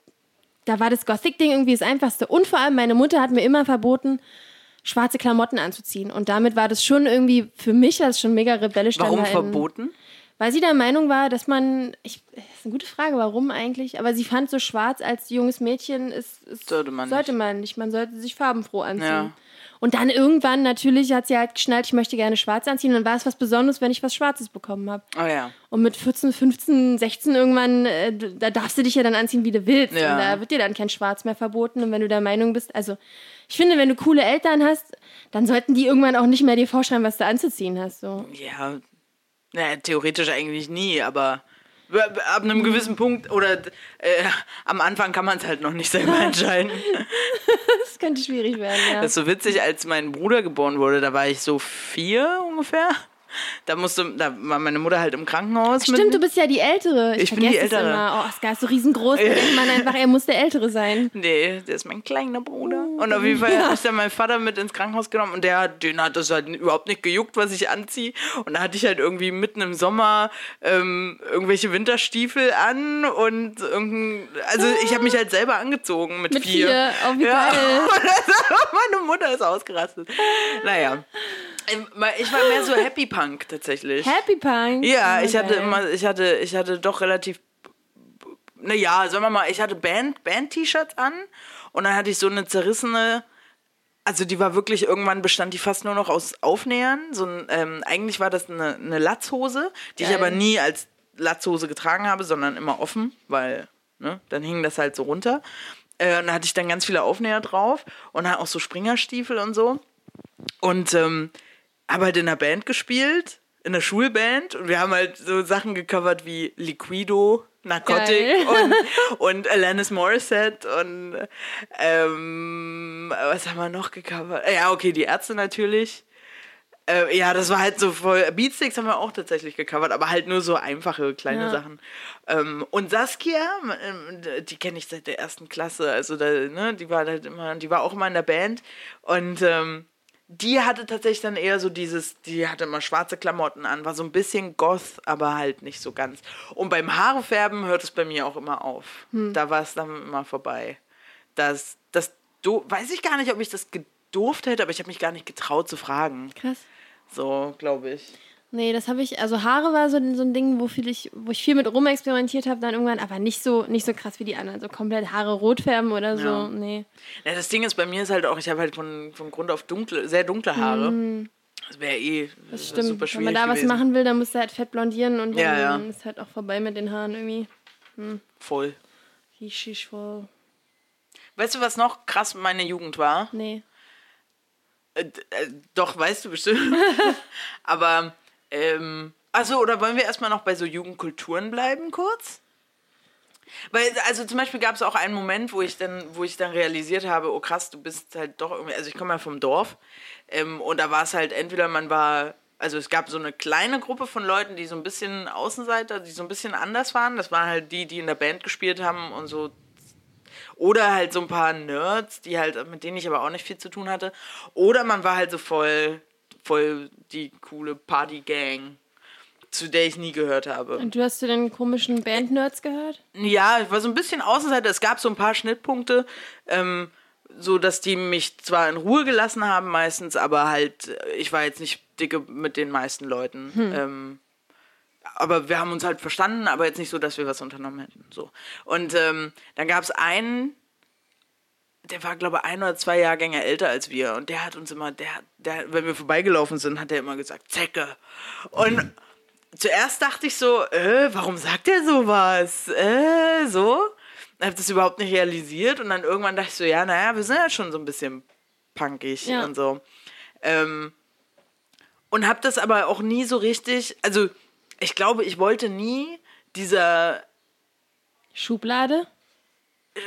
da war das Gothic-Ding irgendwie das Einfachste. Und vor allem, meine Mutter hat mir immer verboten, schwarze Klamotten anzuziehen. Und damit war das schon irgendwie, für mich war das schon mega rebellisch. Warum in- verboten? weil sie der Meinung war, dass man, ich, das ist eine gute Frage, warum eigentlich, aber sie fand so schwarz als junges Mädchen ist, ist Sollte man sollte nicht. man nicht, man sollte sich farbenfroh anziehen. Ja. Und dann irgendwann natürlich hat sie halt geschnallt, ich möchte gerne schwarz anziehen. Und dann war es was Besonderes, wenn ich was Schwarzes bekommen habe. Oh ja. Und mit 14, 15, 16 irgendwann, äh, da darfst du dich ja dann anziehen, wie du willst. Ja. Und da wird dir dann kein Schwarz mehr verboten. Und wenn du der Meinung bist, also ich finde, wenn du coole Eltern hast, dann sollten die irgendwann auch nicht mehr dir vorschreiben, was du anzuziehen hast. So. Ja, naja, theoretisch eigentlich nie, aber ab einem gewissen Punkt oder äh, am Anfang kann man es halt noch nicht selber entscheiden. Das könnte schwierig werden, ja. Das ist so witzig, als mein Bruder geboren wurde, da war ich so vier ungefähr. Da musste, da war meine Mutter halt im Krankenhaus. Stimmt, mit, du bist ja die Ältere. Ich bin die Ältere. Immer. Oh, Oscar ist so riesengroß. Da denkt man einfach, er muss der Ältere sein. Nee, der ist mein kleiner Bruder. Und auf jeden Fall hat mich dann mein Vater mit ins Krankenhaus genommen und der, den hat das halt überhaupt nicht gejuckt, was ich anziehe. Und da hatte ich halt irgendwie mitten im Sommer ähm, irgendwelche Winterstiefel an und irgendein, also ich habe mich halt selber angezogen mit, Mit vier. vier. Oh, wie Ja. geil. Meine Mutter ist ausgerastet. Naja. Ich war mehr so Happy Punk tatsächlich. Happy Punk. Ja, Oh, ich hatte immer, ich hatte, ich hatte doch relativ, naja, sagen wir mal, ich hatte Band, Band-T-Shirts an und dann hatte ich so eine zerrissene, also die war wirklich, irgendwann bestand die fast nur noch aus Aufnähern. So ein, ähm, eigentlich war das eine, eine Latzhose, die ich Geil. aber nie als Latzhose getragen habe, sondern immer offen, weil, ne, dann hing das halt so runter. Äh, und da hatte ich dann ganz viele Aufnäher drauf und auch so Springerstiefel und so. Und ähm, habe halt in einer Band gespielt, in der Schulband. Und wir haben halt so Sachen gecovert wie Liquido, Narcotic Geil. und, und Alanis Morissette und ähm, was haben wir noch gecovert? Ja, okay, die Ärzte natürlich. Äh, ja, das war halt so voll. Beatsticks haben wir auch tatsächlich gecovert, aber halt nur so einfache kleine Ja. Sachen. Ähm, und Saskia, ähm, die kenne ich seit der ersten Klasse. Also da, ne, die war halt immer, die war auch immer in der Band. Und ähm, die hatte tatsächlich dann eher so dieses, die hatte immer schwarze Klamotten an, war so ein bisschen goth, aber halt nicht so ganz. Und beim Haarefärben hört es bei mir auch immer auf. Da war es dann immer vorbei. Das, das weiß ich gar nicht, ob ich das gedurft hätte, aber ich habe mich gar nicht getraut zu fragen. Krass. So, glaube ich. Nee, das habe ich, also Haare war so, so ein Ding, wo, viel ich, wo ich viel mit rumexperimentiert habe, dann irgendwann, aber nicht so, nicht so krass wie die anderen. So komplett Haare rot färben oder so. Ja. Nee. Ja, das Ding ist, bei mir ist halt auch, ich habe halt von, von Grund auf dunkle, sehr dunkle Haare. Das wäre eh. Das super stimmt. Wenn schwierig man da was gewesen. machen will, dann muss er halt fett blondieren und Ja, dann ja. ist halt auch vorbei mit den Haaren irgendwie. Voll. Wie schisch voll. Weißt du, was noch krass meine Jugend war? Nee. Äh, äh, doch, weißt du bestimmt. Aber, ähm, also, oder wollen wir erstmal noch bei so Jugendkulturen bleiben, kurz? Weil, also zum Beispiel gab es auch einen Moment, wo ich dann, wo ich dann realisiert habe, oh krass, du bist halt doch irgendwie, also ich komme ja vom Dorf ähm, und da war es halt entweder man war, also es gab so eine kleine Gruppe von Leuten, die so ein bisschen Außenseiter, die so ein bisschen anders waren. Das waren halt die, die in der Band gespielt haben und so oder halt so ein paar Nerds, die halt, mit denen ich aber auch nicht viel zu tun hatte. Oder man war halt so voll, voll die coole Party-Gang, zu der ich nie gehört habe. Und du hast zu den komischen Band-Nerds gehört? Ja, ich war so ein bisschen Außenseiter. Es gab so ein paar Schnittpunkte, ähm, so dass die mich zwar in Ruhe gelassen haben meistens, aber halt, äh, ich war jetzt nicht dicke mit den meisten Leuten. Ähm, aber wir haben uns halt verstanden, aber jetzt nicht so, dass wir was unternommen hätten. So. Und ähm, dann gab es einen, der war, glaube ich, ein oder zwei Jahrgänge älter als wir. Und der hat uns immer, der, der, wenn wir vorbeigelaufen sind, hat er immer gesagt, Zecke. Und zuerst dachte ich so, äh, warum sagt er sowas? Äh, so. Ich habe das überhaupt nicht realisiert. Und dann irgendwann dachte ich so, ja, naja, wir sind ja schon so ein bisschen punkig Ja. und so. Ähm, und habe das aber auch nie so richtig, also ich glaube, ich wollte nie dieser Schublade?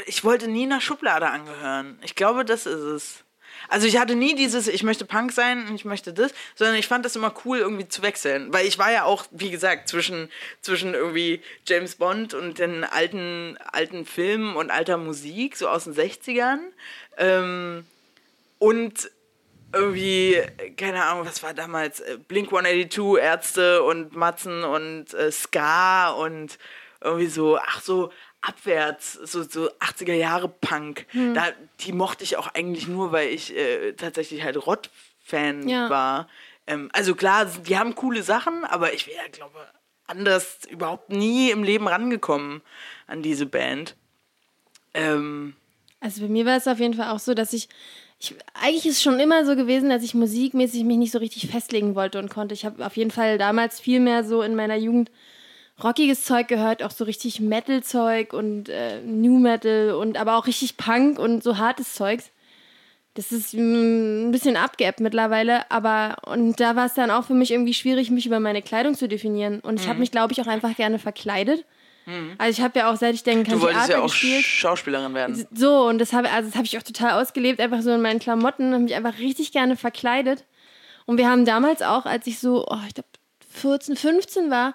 Ich wollte nie einer Schublade angehören. Ich glaube, das ist es. Also ich hatte nie dieses, ich möchte Punk sein und ich möchte das, sondern ich fand das immer cool, irgendwie zu wechseln. Weil ich war ja auch, wie gesagt, zwischen, zwischen irgendwie James Bond und den alten, alten Filmen und alter Musik, so aus den 60ern. Ähm, und irgendwie, keine Ahnung, was war damals, äh, Blink 182, Ärzte und Matzen und äh, Ska und irgendwie so, ach so, abwärts, so, so 80er Jahre Punk. Da, die mochte ich auch eigentlich nur, weil ich äh, tatsächlich halt Rott-Fan Ja. war. Ähm, also klar, die haben coole Sachen, aber ich wäre, glaube anders überhaupt nie im Leben rangekommen an diese Band. Ähm, Also bei mir war es auf jeden Fall auch so, dass ich, ich eigentlich ist es schon immer so gewesen, dass ich musikmäßig mich nicht so richtig festlegen wollte und konnte. Ich habe auf jeden Fall damals viel mehr so in meiner Jugend rockiges Zeug gehört, auch so richtig Metal-Zeug und äh, New Metal und aber auch richtig Punk und so hartes Zeugs. Das ist mm, ein bisschen abgeappt mittlerweile, aber und da war es dann auch für mich irgendwie schwierig, mich über meine Kleidung zu definieren. Und ich habe mich, glaube ich, auch einfach gerne verkleidet. Also ich habe ja auch, seit ich denken kann, du wolltest Theater ja auch gespielt. Schauspielerin werden. So, und das habe also das hab ich auch total ausgelebt, einfach so in meinen Klamotten, habe mich einfach richtig gerne verkleidet. Und wir haben damals auch, als ich so, oh, ich glaube 14, 15 war,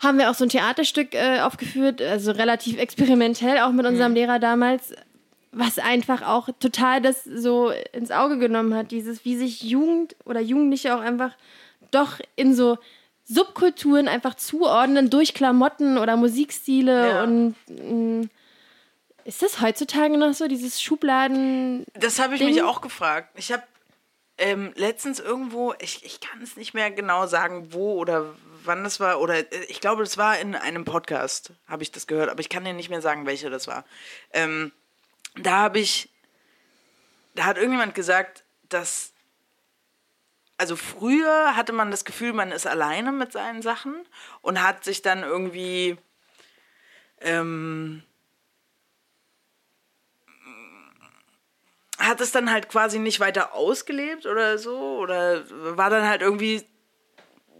haben wir auch so ein Theaterstück äh, aufgeführt, also relativ experimentell, auch mit unserem Lehrer damals, was einfach auch total das so ins Auge genommen hat, dieses, wie sich Jugend oder Jugendliche auch einfach doch in so Subkulturen einfach zuordnen durch Klamotten oder Musikstile Ja. und mh, ist das heutzutage noch so, dieses Schubladen? Das habe ich Ding? mich auch gefragt. Ich habe ähm, letztens irgendwo, ich, ich kann es nicht mehr genau sagen, wo oder wann das war, oder äh, ich glaube, das war in einem Podcast, habe ich das gehört, aber ich kann dir nicht mehr sagen, welcher das war. Ähm, da habe ich, da hat irgendjemand gesagt, dass, also früher hatte man das Gefühl, man ist alleine mit seinen Sachen und hat sich dann irgendwie, ähm, hat es dann halt quasi nicht weiter ausgelebt oder so? Oder war dann halt irgendwie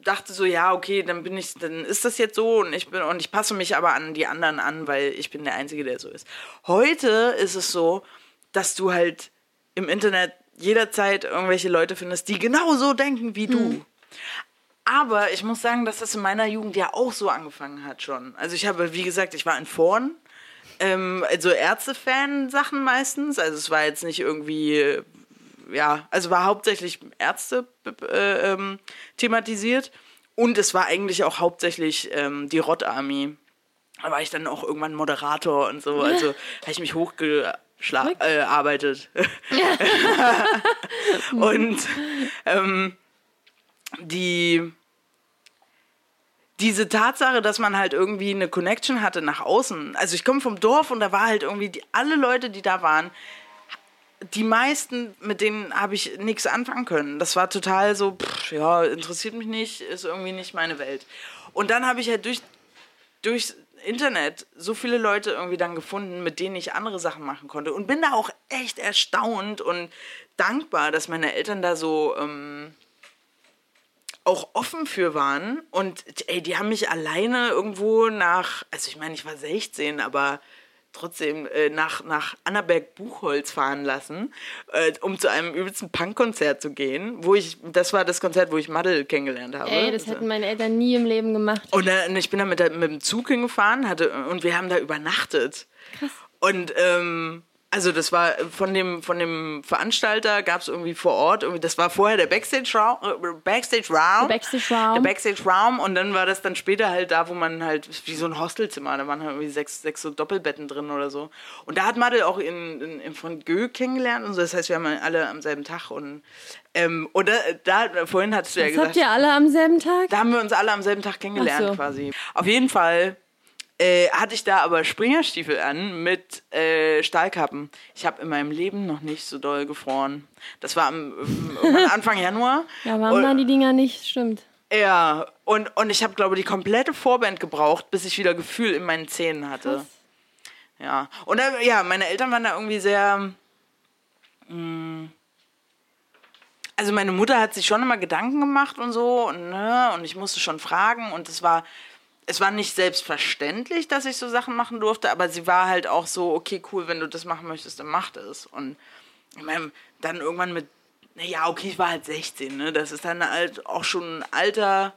dachte so ja okay dann bin ich dann ist das jetzt so und ich bin und ich passe mich aber an die anderen an weil ich bin der einzige der so ist. Heute ist es so dass du halt im Internet jederzeit irgendwelche Leute findest die genau so denken wie du. Aber ich muss sagen dass das in meiner Jugend ja auch so angefangen hat schon. Also ich habe wie gesagt ich war in Foren ähm, also Ärzte-Fan-Sachen meistens. Also es war jetzt nicht irgendwie, äh, ja, also war hauptsächlich Ärzte äh, ähm, thematisiert. Und es war eigentlich auch hauptsächlich ähm, die Rott-Army. Da war ich dann auch irgendwann Moderator und so. Also habe ich mich hochgearbeitet. Äh, arbeitet. und ähm, die diese Tatsache, dass man halt irgendwie eine Connection hatte nach außen. Also ich komme vom Dorf und da war halt irgendwie die, alle Leute, die da waren, die meisten, mit denen habe ich nichts anfangen können. Das war total so, pff, ja, interessiert mich nicht, ist irgendwie nicht meine Welt. Und dann habe ich halt durch, durchs Internet so viele Leute irgendwie dann gefunden, mit denen ich andere Sachen machen konnte. Und bin da auch echt erstaunt und dankbar, dass meine Eltern da so ähm, auch offen für waren. Und ey, die haben mich alleine irgendwo nach, also ich meine, ich war 16, aber trotzdem äh, nach, nach Annaberg-Buchholz fahren lassen, äh, um zu einem übelsten Punkkonzert zu gehen, wo ich, das war das Konzert, wo ich Madel kennengelernt habe. Ey, das hätten meine Eltern nie im Leben gemacht. Und dann, ich bin dann mit, mit dem Zug hingefahren hatte, und wir haben da übernachtet. Krass. Und ähm, Also das war von dem, von dem Veranstalter gab es irgendwie vor Ort, irgendwie, das war vorher der Backstage-Raum, äh, Backstage-Raum. Der Backstage-Raum. Der Backstage-Raum und dann war das dann später halt da, wo man halt, wie so ein Hostelzimmer, da waren halt irgendwie sechs, sechs so Doppelbetten drin oder so. Und da hat Madel auch in, in, in von Gö kennengelernt und so, das heißt, wir haben alle am selben Tag und, ähm, und da, da, vorhin hattest du ja Das gesagt, habt ihr alle am selben Tag? da haben wir uns alle am selben Tag kennengelernt so. quasi. Auf jeden Fall äh, hatte ich da aber Springerstiefel an mit äh, Stahlkappen. Ich habe in meinem Leben noch nicht so doll gefroren. Das war am, Anfang Januar. Ja, waren die Dinger nicht? Stimmt. Ja, und, und ich habe, glaube ich, die komplette Vorband gebraucht, bis ich wieder Gefühl in meinen Zähnen hatte. Krass. Ja. Und da, ja, meine Eltern waren da irgendwie sehr. mh, Also meine Mutter hat sich schon immer Gedanken gemacht und so und ne, und ich musste schon fragen und es war es war nicht selbstverständlich, dass ich so Sachen machen durfte, aber sie war halt auch so okay, cool, wenn du das machen möchtest, dann mach das und ich meine, dann irgendwann mit ja, okay, ich war halt 16, ne? Das ist dann halt auch schon ein Alter,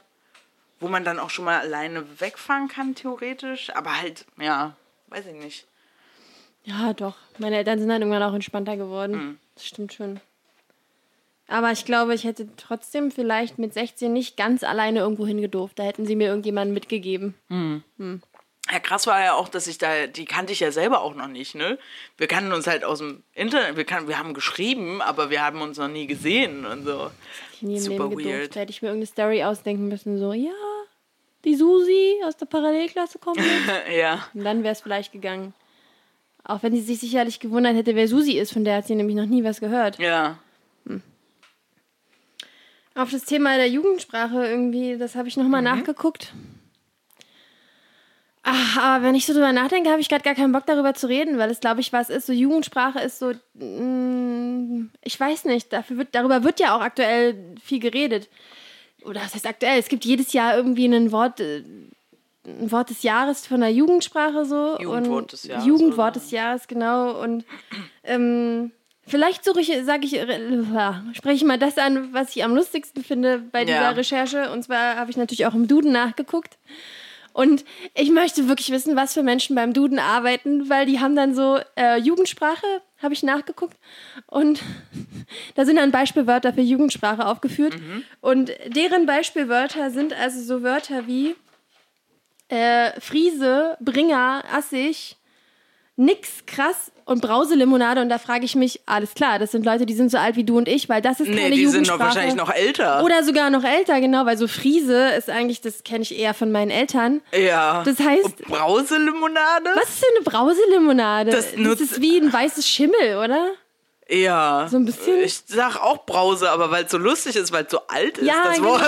wo man dann auch schon mal alleine wegfahren kann theoretisch, aber halt ja, weiß ich nicht. Ja, doch. Meine Eltern sind dann irgendwann auch entspannter geworden. Hm. Das stimmt schon. Aber ich glaube, ich hätte trotzdem vielleicht mit 16 nicht ganz alleine irgendwo hingedurft. Da hätten sie mir irgendjemanden mitgegeben. Ja, krass war ja auch, dass ich da, die kannte ich ja selber auch noch nicht, ne? Wir kannten uns halt aus dem Internet, wir, kann, wir haben geschrieben, aber wir haben uns noch nie gesehen und so. Ich nie im Super Leben gedurft. weird. Da hätte ich mir irgendeine Story ausdenken müssen. So, ja, die Susi aus der Parallelklasse kommt mit. ja. Und dann wäre es vielleicht gegangen. Auch wenn sie sich sicherlich gewundert hätte, wer Susi ist, von der hat sie nämlich noch nie was gehört. Ja. Auf das Thema der Jugendsprache irgendwie, das habe ich nochmal Mhm. nachgeguckt. Ach, aber wenn ich so drüber nachdenke, habe ich gerade gar keinen Bock darüber zu reden, weil es, glaube ich, was ist. So Jugendsprache ist so, mm, ich weiß nicht, dafür wird, darüber wird ja auch aktuell viel geredet. Oder was heißt aktuell? Es gibt jedes Jahr irgendwie ein Wort, äh, ein Wort des Jahres von der Jugendsprache so. Jugendwort und des Jahres, Jugendwort oder? des Jahres, genau. Und ähm, vielleicht suche ich, sage ich, spreche ich mal das an, was ich am lustigsten finde bei dieser Ja. Recherche. Und zwar habe ich natürlich auch im Duden nachgeguckt. Und ich möchte wirklich wissen, was für Menschen beim Duden arbeiten, weil die haben dann so äh, Jugendsprache, habe ich nachgeguckt. Und da sind dann Beispielwörter für Jugendsprache aufgeführt. Und deren Beispielwörter sind also so Wörter wie äh, Friese, Bringer, Assig, nix, krass und Brauselimonade. Und da frage ich mich, alles klar, das sind Leute, die sind so alt wie du und ich, weil das ist Nee, keine die sind Jugendsprache. noch wahrscheinlich noch älter. Oder sogar noch älter, genau, weil so Friese ist eigentlich, das kenne ich eher von meinen Eltern. ja. Das heißt- Und Brauselimonade? Was ist denn eine Brauselimonade? Das Das, ist wie ein weißes Schimmel, oder? Ja. So ein bisschen? Ich sag auch Brause, aber weil es so lustig ist, weil es so alt ist, Ja, das genau. Wort.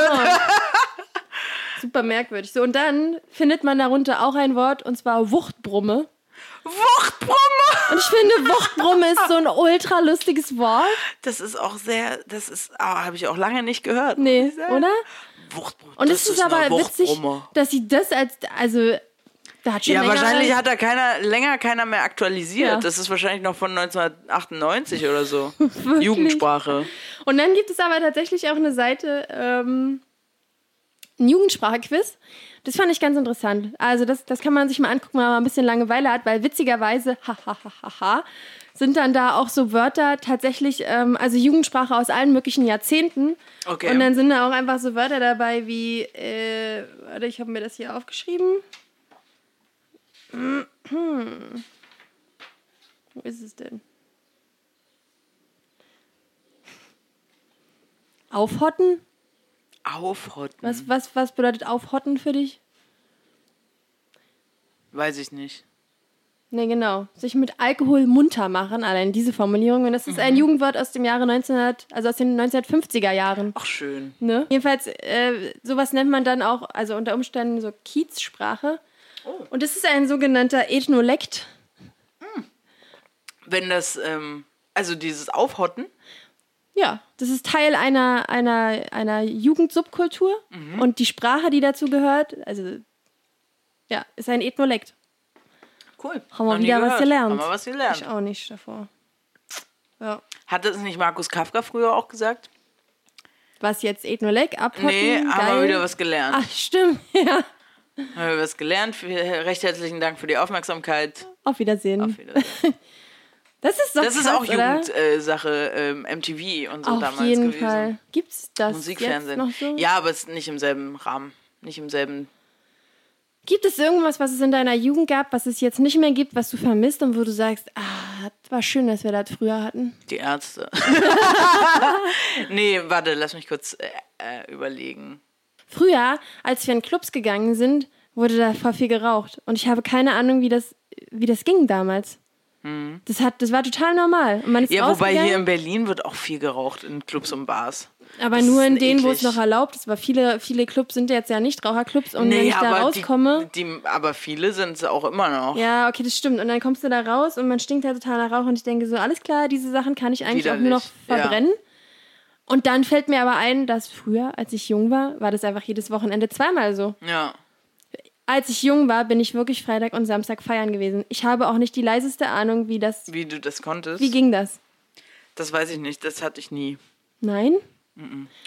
Super merkwürdig. So, und dann findet man darunter auch ein Wort, und zwar Wuchtbrumme. Wuchtbrumme! Und ich finde, Wuchtbrumme ist so ein ultra lustiges Wort. Das ist auch sehr, das ist, ah, habe ich auch lange nicht gehört. Nee, oder? Wuchtbrumme. Und es ist, aber eine witzig, dass sie das als, also, da hat schon Ja, wahrscheinlich hat da keiner, länger keiner mehr aktualisiert. Ja. Das ist wahrscheinlich noch von 1998 oder so. Jugendsprache. Und dann gibt es aber tatsächlich auch eine Seite, ähm, ein Jugendsprache-Quiz. Das fand ich ganz interessant. Also das, das kann man sich mal angucken, wenn man ein bisschen Langeweile hat, weil witzigerweise, ha, ha, ha, ha, ha, sind dann da auch so Wörter tatsächlich, ähm, also Jugendsprache aus allen möglichen Jahrzehnten. Okay. Und dann sind da auch einfach so Wörter dabei wie, äh, warte, ich habe mir das hier aufgeschrieben. Hm. Wo ist es denn? Aufhotten? Aufhotten. Was, was, was bedeutet aufhotten für dich? Weiß ich nicht. Ne, genau. Sich mit Alkohol munter machen, allein diese Formulierung. Und das ist ein Jugendwort aus dem Jahre 1900, also aus den 1950er Jahren. Ach, schön. Ne? Jedenfalls, äh, sowas nennt man dann auch, also unter Umständen so Kiezsprache. Und das ist ein sogenannter Ethnolekt. Wenn das, ähm, also dieses Aufhotten, Ja, das ist Teil einer, einer, einer Jugendsubkultur. Und die Sprache, die dazu gehört, also ja, ist ein Ethnolekt. cool. Haben wir wieder was gelernt. Haben wir was gelernt. Ich auch nicht davor. Ja. Hat das nicht Markus Kafka früher auch gesagt? Was jetzt Ethnolek, abhotten, Nee, haben geil. wir wieder was gelernt. Ach, stimmt, ja. Haben wir was gelernt. Recht herzlichen Dank für die Aufmerksamkeit. Auf Wiedersehen. Auf Wiedersehen. Das ist doch Das ist krass, auch oder? Jugendsache, ähm, MTV und so Auf damals jeden gewesen. Fall. Gibt's das Musikfernsehen. jetzt noch so? Ja, aber es ist nicht im selben Rahmen. Nicht im selben. Gibt es irgendwas, was es in deiner Jugend gab, was es jetzt nicht mehr gibt, was du vermisst und wo du sagst, ah, war schön, dass wir das früher hatten? Die Ärzte. nee, warte, lass mich kurz äh, äh, überlegen. Früher, als wir in Clubs gegangen sind, wurde da voll viel geraucht. Und ich habe keine Ahnung, wie das, wie das ging damals. Das, hat, das war total normal. Und man ist. Ja, wobei hier in Berlin wird auch viel geraucht in Clubs und Bars. aber das nur in denen, wo es noch erlaubt ist. Weil viele, viele Clubs sind jetzt ja nicht Raucherclubs. Und wenn ich da rauskomme... Die, die, aber viele sind es auch immer noch. Ja, okay, das stimmt. Und dann kommst du da raus und man stinkt halt total nach Rauch und ich denke so, alles klar, diese Sachen kann ich eigentlich auch nur noch Widerlich, ja. verbrennen. Und dann fällt mir aber ein, dass früher, als ich jung war, war das einfach jedes Wochenende zweimal so. Ja. Als ich jung war, bin ich wirklich Freitag und Samstag feiern gewesen. Ich habe auch nicht die leiseste Ahnung, wie das, Wie du das konntest, wie ging das? das weiß ich nicht. Das hatte ich nie. Nein?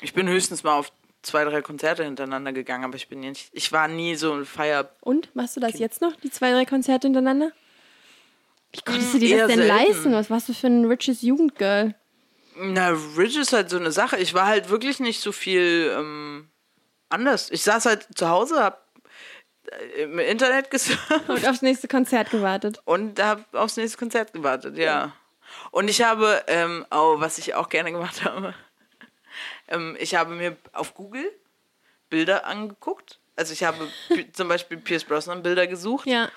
Ich bin höchstens mal auf zwei, drei Konzerte hintereinander gegangen, aber ich bin nicht. Ich war nie so ein Feier. Und machst du das jetzt noch, die zwei, drei Konzerte hintereinander? Wie konntest du dir eher das denn selten. leisten? Was warst du für ein riches Jugendgirl? Na, Ridge ist halt so eine Sache. Ich war halt wirklich nicht so viel ähm, anders. Ich saß halt zu Hause, hab im Internet gesurft Und aufs nächste Konzert gewartet. und hab aufs nächste Konzert gewartet, ja. Und ich habe, ähm, oh, was ich auch gerne gemacht habe, ähm, ich habe mir auf Google Bilder angeguckt. Also ich habe zum Beispiel Pierce Brosnan Bilder gesucht Ja.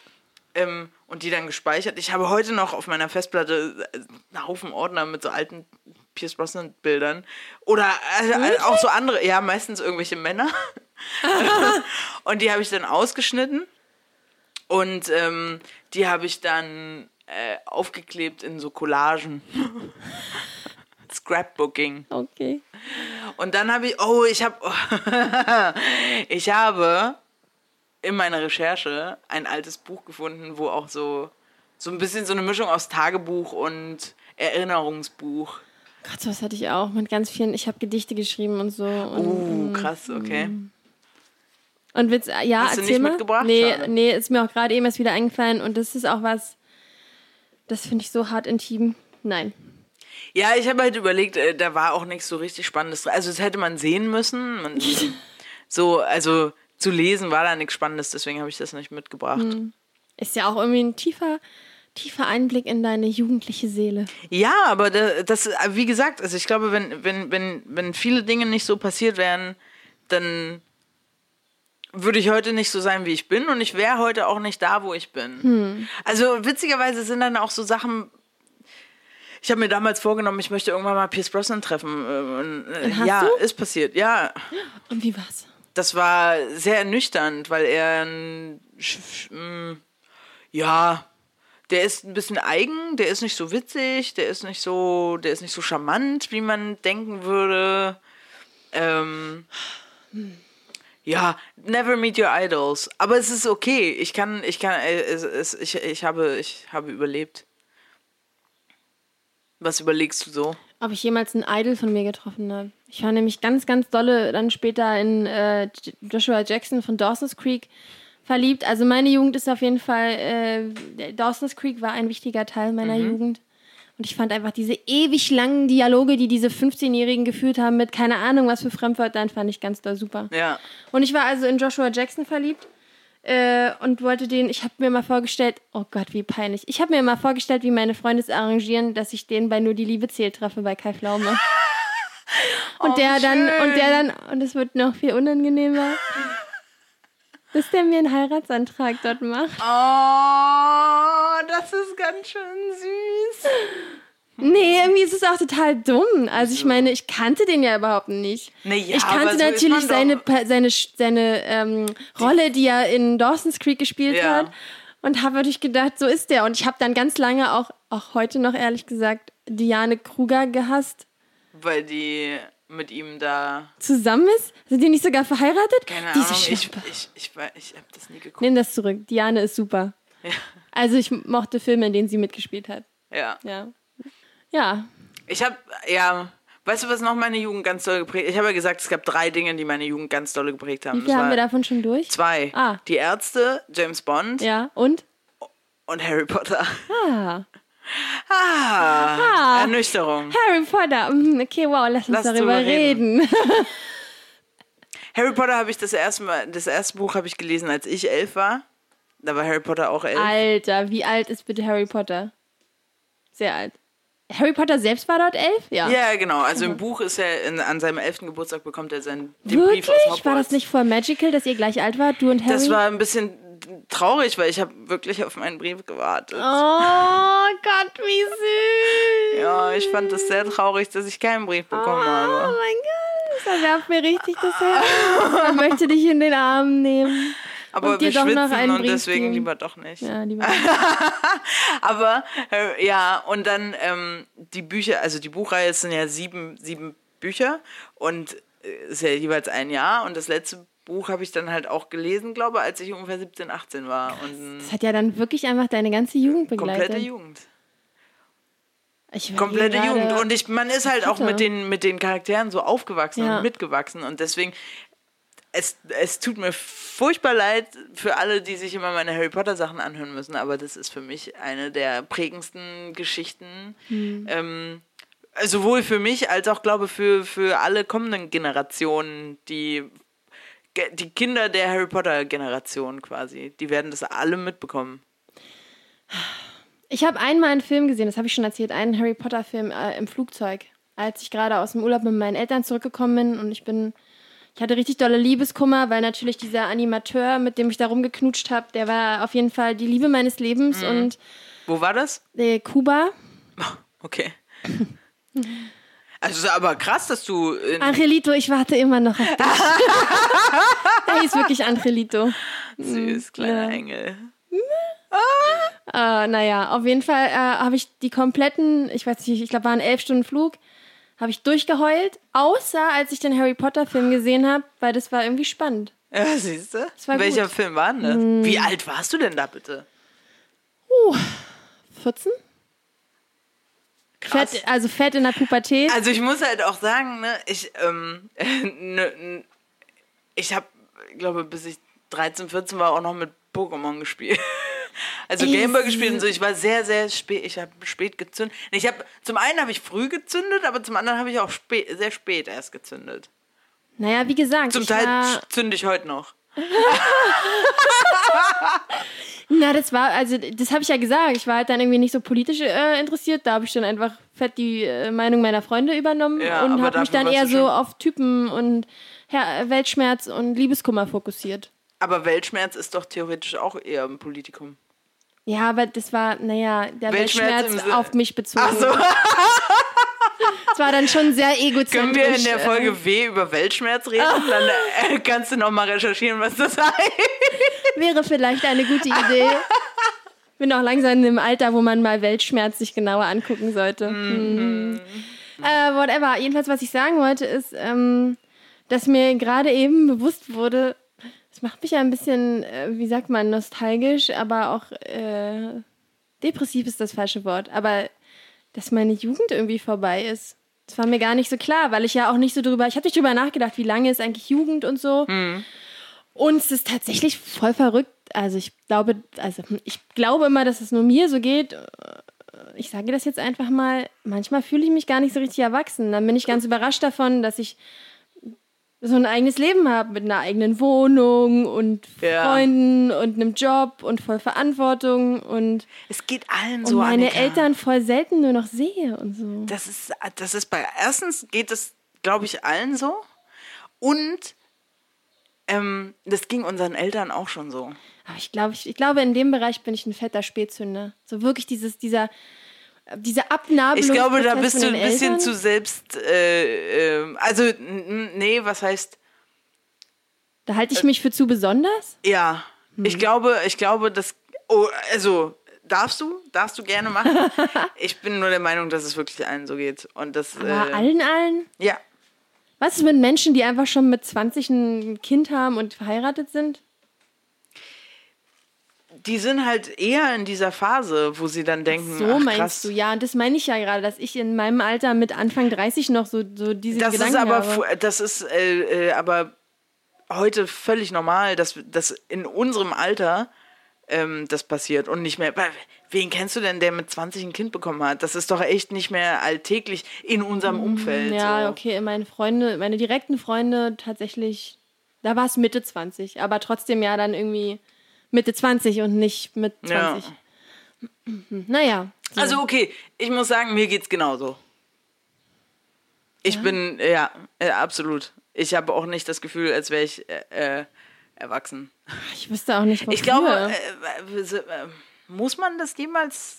ähm, und die dann gespeichert. Ich habe heute noch auf meiner Festplatte äh, einen Haufen Ordner mit so alten Pierce Brosnan Bildern oder äh, äh, auch so andere, ja meistens irgendwelche Männer. und die habe ich dann ausgeschnitten und ähm, die habe ich dann äh, aufgeklebt in so Collagen. Scrapbooking. Okay. Und dann habe ich, oh, ich habe, ich habe in meiner Recherche ein altes Buch gefunden, wo auch so, so ein bisschen so eine Mischung aus Tagebuch und Erinnerungsbuch. Gott, was hatte ich auch mit ganz vielen. Ich habe Gedichte geschrieben und so. Und, Uh, krass, okay. und Witz, ja, Hast du erzähl nicht mal. mitgebracht? Nee, Schade. nee, ist mir auch gerade eben erst wieder eingefallen und das ist auch was, das finde ich so hart intim. Nein. Ja, ich habe halt überlegt, äh, da war auch nichts so richtig Spannendes drin. Also, das hätte man sehen müssen. Man, so, also zu lesen war da nichts Spannendes, deswegen habe ich das nicht mitgebracht. Ist ja auch irgendwie ein tiefer, tiefer Einblick in deine jugendliche Seele. Ja, aber da- das, wie gesagt, also ich glaube, wenn, wenn, wenn, wenn viele Dinge nicht so passiert wären, dann würde ich heute nicht so sein, wie ich bin und ich wäre heute auch nicht da, wo ich bin. Also witzigerweise sind dann auch so Sachen. Ich habe mir damals vorgenommen, ich möchte irgendwann mal Pierce Brosnan treffen. äh, Und, äh, hast ja, du? ist passiert. Ja, Und wie war's? das war sehr ernüchternd, weil er ein, mm, ja, der ist ein bisschen eigen, der ist nicht so witzig, der ist nicht so, der ist nicht so charmant, wie man denken würde. Ähm, ja, never meet your idols. Aber es ist okay. Ich kann, ich kann, äh, es, es, ich, ich habe, ich habe überlebt. Was überlegst du so? Ob ich jemals einen Idol von mir getroffen habe. Ich war nämlich ganz, ganz dolle dann später in äh, Joshua Jackson von Dawson's Creek verliebt. Also meine Jugend ist auf jeden Fall, äh, Dawson's Creek war ein wichtiger Teil meiner Jugend. Und ich fand einfach diese ewig langen Dialoge, die diese 15-Jährigen geführt haben mit keine Ahnung was für Fremdwörtern, fand ich ganz doll super. Ja. Und ich war also in Joshua Jackson verliebt äh, und wollte den, ich habe mir mal vorgestellt, oh Gott, wie peinlich. Ich habe mir mal vorgestellt, wie meine Freunde es arrangieren, dass ich den bei Nur die Liebe zählt treffe bei Kai Pflaume. Und Oh, der dann, schön. und der dann, und es wird noch viel unangenehmer, dass der mir einen Heiratsantrag dort macht. Oh, das ist ganz schön süß. Nee, irgendwie ist es auch total dumm. Also ich meine, ich kannte den ja überhaupt nicht. Nee, ja, ich kannte so ist natürlich seine, seine, seine ähm, Rolle, die er in Dawson's Creek gespielt Ja. hat. Und habe natürlich gedacht, so ist der. Und ich habe dann ganz lange auch, auch heute noch ehrlich gesagt, Diane Kruger gehasst. Weil die mit ihm da. Zusammen ist? Sind die nicht sogar verheiratet? Keine Diese Ahnung, ich, Schlampe. ich, ich, ich, ich hab das nie geguckt. Nimm das zurück. Diane ist super. Also ich mochte Filme, in denen sie mitgespielt hat. Ja. Ja. Ja. Ich hab, ja. Weißt du, was noch meine Jugend ganz doll geprägt Ich habe ja gesagt, es gab drei Dinge, die meine Jugend ganz doll geprägt haben. Wie viel Das haben wir davon schon durch? Zwei. Ah. Die Ärzte, James Bond Ja. Und? und Harry Potter. Ah. Ah, Ernüchterung. Harry Potter. Hm, Okay, wow, lass uns Lass darüber reden. reden. Harry Potter habe ich das erste Mal, das erste Buch habe ich gelesen, als ich elf war. Da war Harry Potter auch elf. Alter, wie alt ist bitte Harry Potter? Sehr alt. Harry Potter selbst war dort elf? Ja. Ja, genau. Also im Buch ist er in, an seinem elften Geburtstag bekommt er seinen den Brief Wirklich? aus Hogwarts. War das nicht voll magical, dass ihr gleich alt wart, du und Harry? Das war ein bisschen traurig, weil ich habe wirklich auf meinen Brief gewartet. Oh Gott, wie süß. Ja, ich fand es sehr traurig, dass ich keinen Brief bekommen Oh habe. mein Gott, das erwärmt mir richtig das Herz. Man möchte dich in den Arm nehmen. Aber und wir schwitzen und Brief deswegen geben. lieber doch nicht. Ja, lieber. Aber äh, ja, und dann ähm, die Bücher, also die Buchreihe sind ja sieben, sieben Bücher und äh, ist ja jeweils ein Jahr und das letzte Buch habe ich dann halt auch gelesen, glaube ich, als ich ungefähr 17, 18 war. Und Das hat ja dann wirklich einfach deine ganze Jugend begleitet. komplette Jugend. Komplette Jugend. Und ich, man ist halt auch mit den, mit den Charakteren so aufgewachsen Ja. und mitgewachsen. Und deswegen, es, es tut mir furchtbar leid für alle, die sich immer meine Harry Potter Sachen anhören müssen, aber das ist für mich eine der prägendsten Geschichten. Hm. Ähm, sowohl für mich als auch, glaube ich, für, für alle kommenden Generationen, die die Kinder der Harry Potter Generation quasi, die werden das alle mitbekommen. Ich habe einmal einen Film gesehen, das habe ich schon erzählt, einen Harry Potter Film äh, im Flugzeug, als ich gerade aus dem Urlaub mit meinen Eltern zurückgekommen bin und ich bin, ich hatte richtig dolle Liebeskummer, weil natürlich dieser Animateur, mit dem ich da rumgeknutscht habe, der war auf jeden Fall die Liebe meines Lebens und Wo war das? äh, Kuba. Okay. Also ist aber krass, dass du Angelito, ich warte immer noch auf dich. er hieß wirklich Angelito. süß, kleiner ja. Engel. Äh, naja, auf jeden Fall äh, habe ich die kompletten, ich weiß nicht, ich glaube, war ein elf Stunden Flug, habe ich durchgeheult, außer als ich den Harry Potter Film gesehen habe, weil das war irgendwie spannend. Ja, siehst du? Welcher gut. Film war denn das? Wie alt warst du denn da bitte? 14? Krass. Fett, also fett in der Pubertät. Also ich muss halt auch sagen, ne, ich, ähm, ne, ich habe, glaube bis ich 13, 14 war, auch noch mit Pokémon gespielt. Also Ey, Gameboy gespielt und so. Ich war sehr, sehr spät. Ich habe spät gezündet. Ich habe zum einen habe ich früh gezündet, aber zum anderen habe ich auch spät, sehr spät erst gezündet. naja, wie gesagt, Zum Teil zünde ich heute noch. Na, das war, also das habe ich ja gesagt, ich war halt dann irgendwie nicht so politisch äh, interessiert, da habe ich dann einfach fett die äh, Meinung meiner Freunde übernommen Ja, und habe mich dann eher so auf Typen und Her Weltschmerz und Liebeskummer fokussiert. Aber Weltschmerz ist doch theoretisch auch eher ein Politikum. Ja, aber das war, naja, der Weltschmerz Weltschmerz, auf mich bezogen. Ach so, Das war dann schon sehr egozentrisch. können wir in der äh, Folge W über Weltschmerz reden? Dann äh, kannst du noch mal recherchieren, was das heißt. Wäre vielleicht eine gute Idee. Bin auch langsam in dem Alter, wo man mal Weltschmerz sich genauer angucken sollte. Mhm. Hm. Äh, whatever. Jedenfalls, was ich sagen wollte, ist, ähm, dass mir gerade eben bewusst wurde, es macht mich ja ein bisschen, äh, wie sagt man, nostalgisch, aber auch äh, depressiv ist das falsche Wort. Aber dass meine Jugend irgendwie vorbei ist. Das war mir gar nicht so klar, weil ich ja auch nicht so drüber, ich habe nicht drüber nachgedacht, wie lange ist eigentlich Jugend und so. Und es ist tatsächlich voll verrückt. Also ich glaube, also ich glaube immer, dass es nur mir so geht. Ich sage das jetzt einfach mal. Manchmal fühle ich mich gar nicht so richtig erwachsen. Dann bin ich ganz überrascht davon, dass ich so ein eigenes Leben habe mit einer eigenen Wohnung und Ja. Freunden und einem Job und voll Verantwortung und, Es geht allen und so, meine Annika. Eltern voll selten nur noch sehe und so. Das ist, das ist bei, erstens geht es, glaube ich, allen so. Und ähm, das ging unseren Eltern auch schon so. Aber ich glaube, ich, ich glaube, in dem Bereich bin ich ein fetter Spätzünder. So wirklich dieses, dieser, diese Abnabelung. Ich glaube, da bist du ein bisschen zu selbst, äh, ähm, also, nee, was heißt, Da halte ich mich für zu besonders. ja, Hm. ich glaube, ich glaube, das, oh, also, darfst du, darfst du gerne machen. ich bin nur der Meinung, dass es wirklich allen so geht. Und das, Aber äh, allen, allen. ja, Was ist mit Menschen, die einfach schon mit 20 ein Kind haben und verheiratet sind? Die sind halt eher in dieser Phase, wo sie dann denken, So ach, meinst krass. du, ja. Und das meine ich ja gerade, dass ich in meinem Alter mit Anfang 30 noch so, so diese Das Gedanken ist aber, habe. das ist äh, äh, aber heute völlig normal, dass, dass in unserem Alter ähm, das passiert und nicht mehr. Wen kennst du denn, der mit 20 ein Kind bekommen hat? Das ist doch echt nicht mehr alltäglich in unserem Umfeld. Ja, so. okay, meine Freunde, meine direkten Freunde tatsächlich, da war es Mitte 20, aber trotzdem ja dann irgendwie Mitte 20 und nicht mit 20. Ja. Naja. So. Also okay, ich muss sagen, mir geht's genauso. Ich bin, ja, äh, absolut. Ich habe auch nicht das Gefühl, als wäre ich äh, äh, erwachsen. ich wüsste auch nicht, wofür. Ich glaube, äh, muss man das jemals.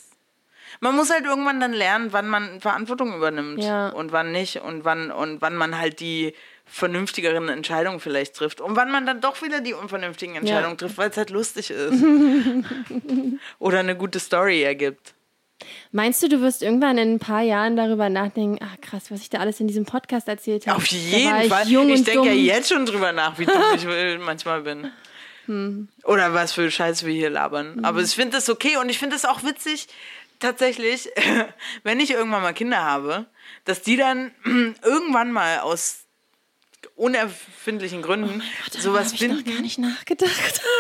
Man muss halt irgendwann dann lernen, wann man Verantwortung übernimmt Ja. und wann nicht und wann und wann man halt die vernünftigeren Entscheidungen vielleicht trifft und wann man dann doch wieder die unvernünftigen Entscheidungen trifft, weil es halt lustig ist oder eine gute Story ergibt. Meinst du, du wirst irgendwann in ein paar Jahren darüber nachdenken, ach krass, was ich da alles in diesem Podcast erzählt habe? Auf jeden ich Fall. Ich denke ja jetzt schon drüber nach, wie dumm ich manchmal bin. Hm. Oder was für Scheiß wir hier labern. Aber ich finde das okay und ich finde es auch witzig, tatsächlich, wenn ich irgendwann mal Kinder habe, dass die dann irgendwann mal aus unerfindlichen Gründen sowas Hab ich noch finden gar nicht nachgedacht.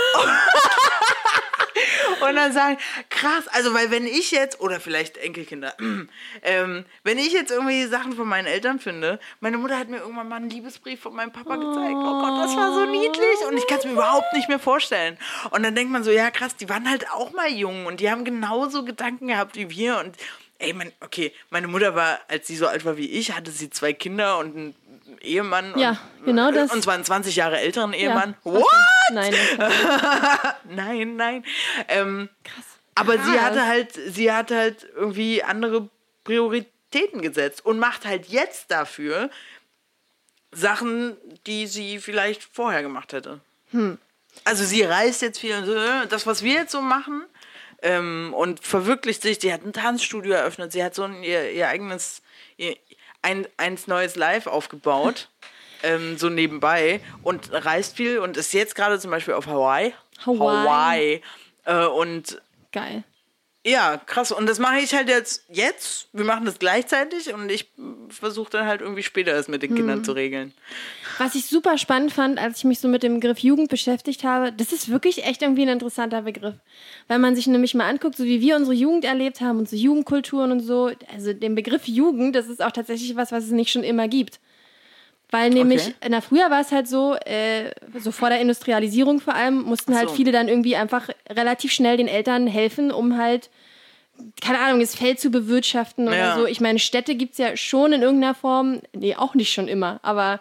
und dann sagen, krass, also weil wenn ich jetzt, oder vielleicht Enkelkinder, ähm, wenn ich jetzt irgendwie Sachen von meinen Eltern finde, meine Mutter hat mir irgendwann mal einen Liebesbrief von meinem Papa gezeigt, oh Gott, das war so niedlich und ich kann es mir überhaupt nicht mehr vorstellen. Und dann denkt man so, ja krass, die waren halt auch mal jung und die haben genauso Gedanken gehabt wie wir und ey, mein, okay, meine Mutter war, als sie so alt war wie ich, hatte sie zwei Kinder und einen Ehemann. Ja, und, genau das. Und zwar einen 20 Jahre älteren Ehemann. Ja. What? Nein. Nein, nein. Ähm, Krass. Aber sie Krass. hatte halt, sie hat halt irgendwie andere Prioritäten gesetzt und macht halt jetzt dafür Sachen, die sie vielleicht vorher gemacht hätte. Hm. Also sie reist jetzt viel, und so, äh, das was wir jetzt so machen ähm, und verwirklicht sich. Sie hat ein Tanzstudio eröffnet, sie hat so ein, ihr, ihr eigenes, ihr, ein, eins neues Live aufgebaut. Ähm, so nebenbei und reist viel und ist jetzt gerade zum Beispiel auf Hawaii. Hawaii. Äh, und Geil. ja, krass. Und das mache ich halt jetzt, jetzt. Wir machen das gleichzeitig und ich versuche dann halt irgendwie später das mit den Kindern zu regeln. Was ich super spannend fand, als ich mich so mit dem Begriff Jugend beschäftigt habe, das ist wirklich echt irgendwie ein interessanter Begriff. Weil man sich nämlich mal anguckt, so wie wir unsere Jugend erlebt haben, unsere Jugendkulturen und so. Also den Begriff Jugend, das ist auch tatsächlich was, was es nicht schon immer gibt. Weil nämlich, Okay. na, früher war es halt so, äh, so vor der Industrialisierung vor allem, mussten halt so. viele dann irgendwie einfach relativ schnell den Eltern helfen, um halt, keine Ahnung, das Feld zu bewirtschaften oder Ja. so. Ich meine, Städte gibt es ja schon in irgendeiner Form, nee, auch nicht schon immer, aber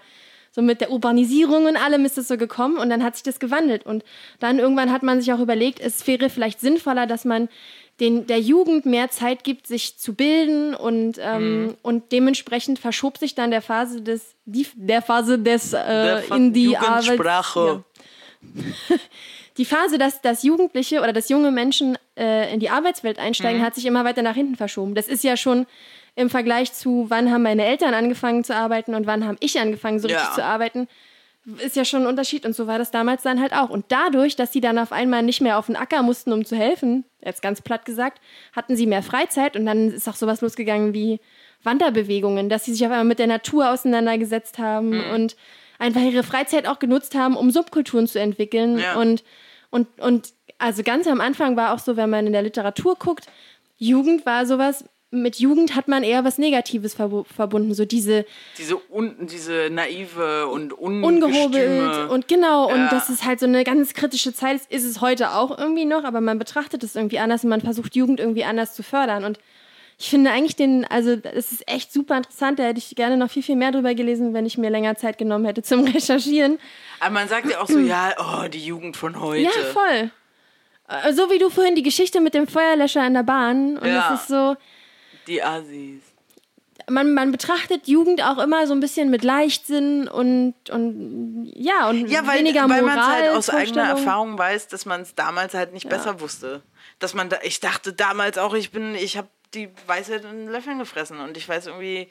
so mit der Urbanisierung und allem ist es so gekommen und dann hat sich das gewandelt. Und dann irgendwann hat man sich auch überlegt, es wäre vielleicht sinnvoller, dass man den, der Jugend mehr Zeit gibt, sich zu bilden und, ähm, und dementsprechend verschob sich dann der Phase des, die, der Phase des äh, Fa- in die Jugendsprache. Arbeits, ja. Die Phase, dass, dass Jugendliche oder dass junge Menschen äh, in die Arbeitswelt einsteigen, Mhm. hat sich immer weiter nach hinten verschoben. Das ist ja schon im Vergleich zu, wann haben meine Eltern angefangen zu arbeiten und wann habe ich angefangen, so richtig Ja. zu arbeiten, ist ja schon ein Unterschied. Und so war das damals dann halt auch. Und dadurch, dass sie dann auf einmal nicht mehr auf den Acker mussten, um zu helfen, jetzt ganz platt gesagt, hatten sie mehr Freizeit und dann ist auch sowas losgegangen wie Wanderbewegungen, dass sie sich auf einmal mit der Natur auseinandergesetzt haben Mhm. und einfach ihre Freizeit auch genutzt haben, um Subkulturen zu entwickeln. Ja. Und, und, und also ganz am Anfang war auch so, wenn man in der Literatur guckt, Jugend war sowas, mit Jugend hat man eher was Negatives verbu- verbunden, so diese Diese, un, diese naive und ungehobelt ungestüme. und genau, Ja. und das ist halt so eine ganz kritische Zeit, ist, ist es heute auch irgendwie noch, aber man betrachtet es irgendwie anders und man versucht Jugend irgendwie anders zu fördern und ich finde eigentlich den, also es ist echt super interessant, da hätte ich gerne noch viel, viel mehr drüber gelesen, wenn ich mir länger Zeit genommen hätte zum Recherchieren. Aber man sagt ja auch so, ja, oh, die Jugend von heute. Ja, voll. Äh, So wie du vorhin die Geschichte mit dem Feuerlöscher in der Bahn. Und Ja. es ist so, Die Assis. man, man betrachtet Jugend auch immer so ein bisschen mit Leichtsinn und, und ja, und Ja, weil, weniger weil Moral. man halt aus eigener. Erfahrung weiß, dass man es damals halt nicht besser wusste. Dass man da, ich dachte damals auch, ich bin, ich habe die Weisheit in Löffeln gefressen und ich weiß irgendwie,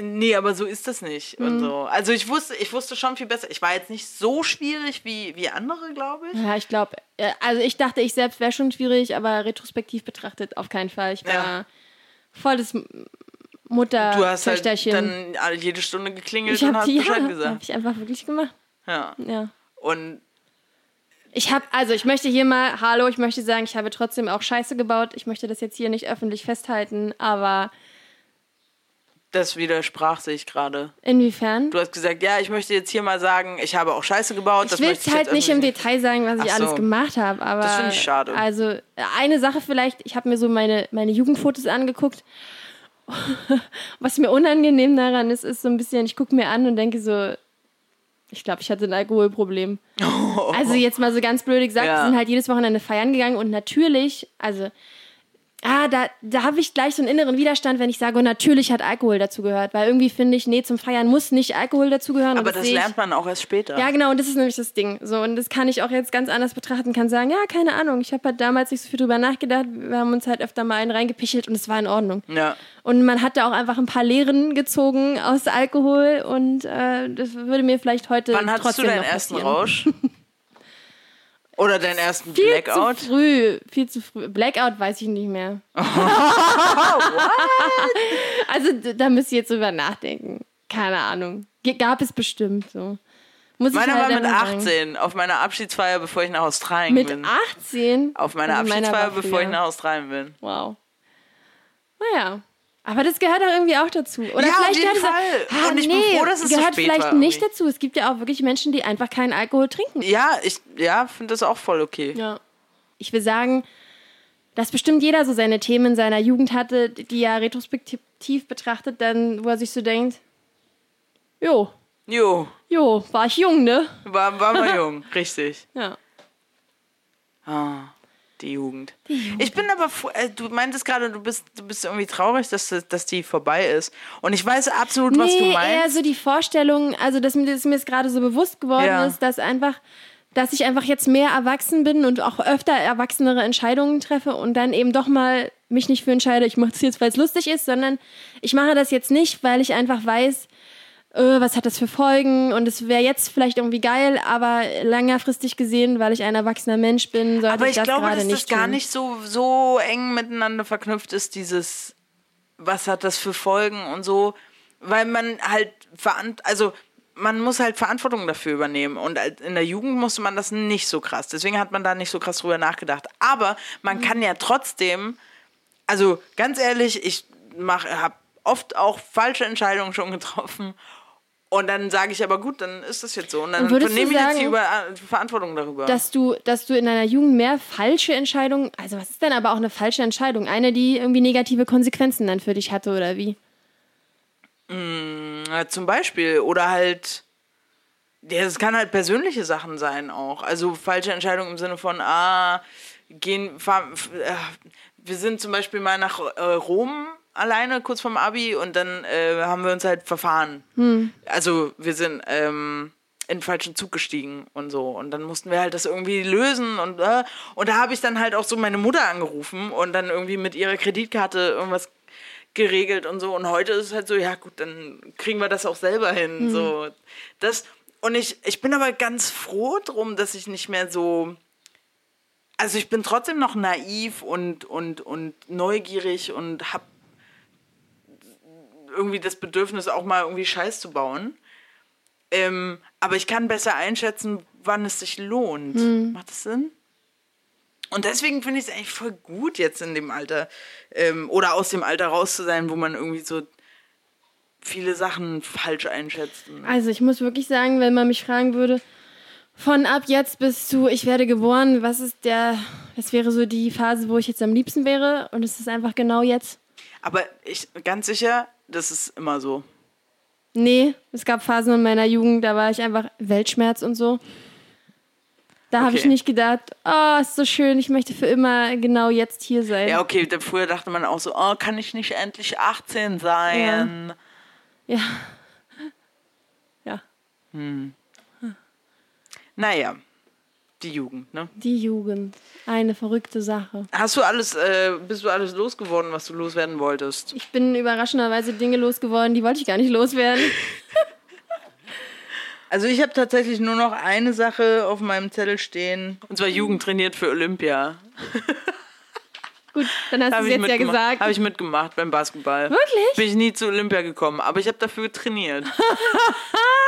nee, aber so ist das nicht Mhm. und so. Also ich wusste, ich wusste schon viel besser. Ich war jetzt nicht so schwierig wie, wie andere, glaube ich. Ja, ich glaube, also ich dachte, ich selbst wäre schon schwierig, aber retrospektiv betrachtet auf keinen Fall. Ich war Ja. Voll das M- Du hast halt dann jede Stunde geklingelt ich und habe hast die, Bescheid gesagt. ich einfach wirklich gemacht. Ja. Ja. Und Ich habe, also ich möchte hier mal, hallo, ich möchte sagen, ich habe trotzdem auch Scheiße gebaut. Ich möchte das jetzt hier nicht öffentlich festhalten, aber Das widersprach sich gerade. inwiefern? Du hast gesagt, ja, ich möchte jetzt hier mal sagen, ich habe auch Scheiße gebaut. Ich will es halt nicht im Detail sagen, was ich Ach so. alles gemacht habe, aber Das finde ich schade. Also eine Sache vielleicht, ich habe mir so meine, meine Jugendfotos angeguckt. Was mir unangenehm daran ist, ist so ein bisschen, ich gucke mir an und denke so, ich glaube, ich hatte ein Alkoholproblem. Also jetzt mal so ganz blöd gesagt, Ja. wir sind halt jedes Wochenende feiern gegangen und natürlich, also Ah, da, da habe ich gleich so einen inneren Widerstand, wenn ich sage, oh, natürlich hat Alkohol dazu gehört. Weil irgendwie finde ich, nee, zum Feiern muss nicht Alkohol dazugehören. Aber das ich- lernt man auch erst später. ja, genau, und das ist nämlich das Ding. So, und das kann ich auch jetzt ganz anders betrachten, kann sagen, ja, keine Ahnung, ich habe halt damals nicht so viel drüber nachgedacht, wir haben uns halt öfter mal einen reingepichelt und es war in Ordnung. Ja. Und man hat da auch einfach ein paar Lehren gezogen aus Alkohol und äh, das würde mir vielleicht heute Wann hattest trotzdem du deinen ersten. Rausch? Oder deinen ersten Viel Blackout? zu früh, viel zu früh. Blackout weiß ich nicht mehr. also da müsst ihr jetzt drüber nachdenken. Keine Ahnung. G gab es bestimmt so. Muss Meiner halt war mit einfach sagen. 18, auf meiner Abschiedsfeier, bevor ich nach Australien Mit bin. 18? Auf meiner Also meiner Abschiedsfeier, war bevor ich nach Australien bin. Wow. Naja. Aber das gehört auch irgendwie auch dazu. Oder Ja, auf vielleicht jeden gehört es- Fall. Ah, Und ich bin nee, froh, dass es so gehört spät vielleicht war nicht dazu. Es gibt ja auch wirklich Menschen, die einfach keinen Alkohol trinken. Ja, ich ja, finde das auch voll okay. Ja. Ich will sagen, dass bestimmt jeder so seine Themen in seiner Jugend hatte, die er retrospektiv betrachtet, dann, wo er sich so denkt, jo, Jo, jo, war ich jung, ne? war, war mal jung, richtig. Ja. Ah, die Jugend. Ich bin aber, äh, du meintest gerade, du bist, du bist irgendwie traurig, dass, das- dass die vorbei ist. Und ich weiß absolut, was du Nee, eher meinst. so die Vorstellung, also dass mir das mir jetzt gerade so bewusst geworden Ja. ist, dass einfach, dass ich einfach jetzt mehr erwachsen bin und auch öfter erwachsenere Entscheidungen treffe und dann eben doch mal mich nicht für entscheide, ich mache das jetzt, weil es lustig ist, sondern ich mache das jetzt nicht, weil ich einfach weiß, äh, was hat das für Folgen und es wäre jetzt vielleicht irgendwie geil, aber längerfristig gesehen, weil ich ein erwachsener Mensch bin, sollte aber ich ich das glaube, gerade dass nicht das gar tun. nicht so, so eng miteinander verknüpft ist, dieses, was hat das für Folgen und so. Weil man halt, verant also man muss halt Verantwortung dafür übernehmen. Und in der Jugend musste man das nicht so krass. Deswegen hat man da nicht so krass drüber nachgedacht. Aber man Mhm. kann ja trotzdem, also ganz ehrlich, ich habe oft auch falsche Entscheidungen schon getroffen. Und dann sage ich aber gut, dann ist das jetzt so. Und dann würdest nehme ich jetzt die sagen, über, äh, Verantwortung darüber. dass du, dass du in deiner Jugend mehr falsche Entscheidungen, also was ist denn aber auch eine falsche Entscheidung? Eine, die irgendwie negative Konsequenzen dann für dich hatte oder wie? Ja, zum Beispiel. Oder halt, ja, es kann halt persönliche Sachen sein auch. Also falsche Entscheidungen im Sinne von, ah, gehen, fahr, äh, wir sind zum Beispiel mal nach äh, Rom alleine, kurz vorm Abi, und dann äh, haben wir uns halt verfahren. Also wir sind ähm, in den falschen Zug gestiegen und so. Und dann mussten wir halt das irgendwie lösen und, äh, und da habe ich dann halt auch so meine Mutter angerufen und dann irgendwie mit ihrer Kreditkarte irgendwas geregelt und so. Und heute ist es halt so, ja gut, dann kriegen wir das auch selber hin. So. Das, und ich, ich bin aber ganz froh drum, dass ich nicht mehr so. Also ich bin trotzdem noch naiv und, und, und neugierig und habe irgendwie das Bedürfnis, auch mal irgendwie Scheiß zu bauen. Ähm, aber ich kann besser einschätzen, wann es sich lohnt. Macht das Sinn? Und deswegen finde ich es eigentlich voll gut, jetzt in dem Alter ähm, oder aus dem Alter raus zu sein, wo man irgendwie so viele Sachen falsch einschätzt. Also ich muss wirklich sagen, wenn man mich fragen würde, von ab jetzt bis zu ich werde geboren, was ist der, was wäre so die Phase, wo ich jetzt am liebsten wäre? Und es ist einfach genau jetzt. Aber ich ganz sicher, das ist immer so. Nee, es gab Phasen in meiner Jugend, da war ich einfach Weltschmerz und so. Da habe ich Okay. nicht gedacht, oh, ist so schön, ich möchte für immer genau jetzt hier sein. Ja, okay, da- früher dachte man auch so, oh, kann ich nicht endlich 18 sein? Ja. Ja, Naja, die Jugend, ne? die Jugend. Eine verrückte Sache. Hast du alles, äh, bist du alles losgeworden, was du loswerden wolltest? Ich bin überraschenderweise Dinge losgeworden, die wollte ich gar nicht loswerden. Also ich habe tatsächlich nur noch eine Sache auf meinem Zettel stehen. Und zwar Jugend trainiert für Olympia. Gut, dann hast du Habe es jetzt ja gesagt. hab ich mitgemacht beim Basketball. Wirklich? Bin ich nie zu Olympia gekommen, aber ich habe dafür trainiert.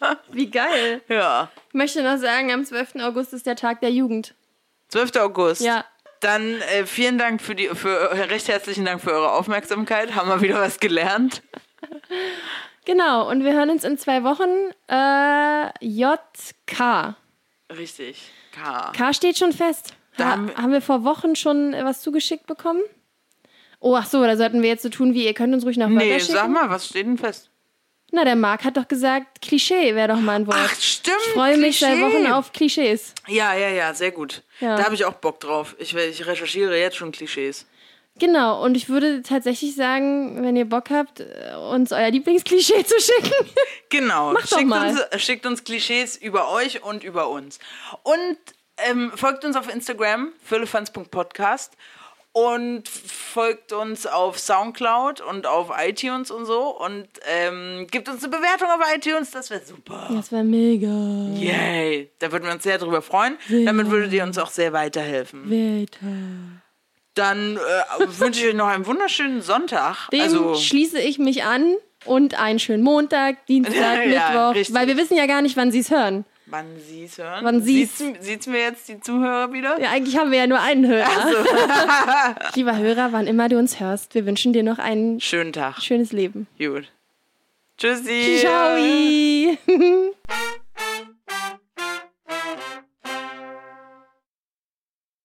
Wie geil. Ja. Ich möchte noch sagen, am 12. August ist der Tag der Jugend. 12. August. Ja. Dann äh, vielen Dank für die, für äh, recht herzlichen Dank für eure Aufmerksamkeit. Haben wir wieder was gelernt. Genau, und wir hören uns in zwei Wochen. Äh, JK. Richtig. K. K steht schon fest. Da Ha haben haben, wir- vor Wochen schon äh, was zugeschickt bekommen? Oh, ach so, da sollten wir jetzt so tun, wie ihr könnt uns ruhig noch Nee, weiterschicken. sag mal, was steht denn fest? Na, der Marc hat doch gesagt, Klischee wäre doch mal ein Wort. Ach, stimmt. ich freue mich seit. Wochen auf Klischees. Ja, ja, ja, sehr gut. Ja. Da habe ich auch Bock drauf. Ich, ich recherchiere jetzt schon Klischees. Genau, und ich würde tatsächlich sagen, wenn ihr Bock habt, äh, uns euer Lieblingsklischee zu schicken. Genau. Mach doch schickt, mal. Uns, äh, schickt uns Klischees über euch und über uns. Und ähm, folgt uns auf Instagram, firlefanz.podcast. Und folgt uns auf Soundcloud und auf iTunes und so. Und ähm, gibt uns eine Bewertung auf iTunes, das wäre super. Das wäre mega. Yay. Da würden wir uns sehr drüber freuen. Sehr. Damit würdet ihr uns auch sehr weiterhelfen. Weiter. Dann äh, wünsche ich euch noch einen wunderschönen Sonntag. Dem also, schließe ich mich an und einen schönen Montag, Dienstag, Ja, Mittwoch, richtig. weil wir wissen ja gar nicht, wann sie es hören. Wann Sie es hören. Wann sie's. Sieht's mir jetzt die Zuhörer wieder? Ja, eigentlich haben wir ja nur einen Hörer. Lieber Hörer, wann immer du uns hörst, wir wünschen dir noch ein Schönen Tag. schönes Leben. Gut. Tschüssi. Ciao.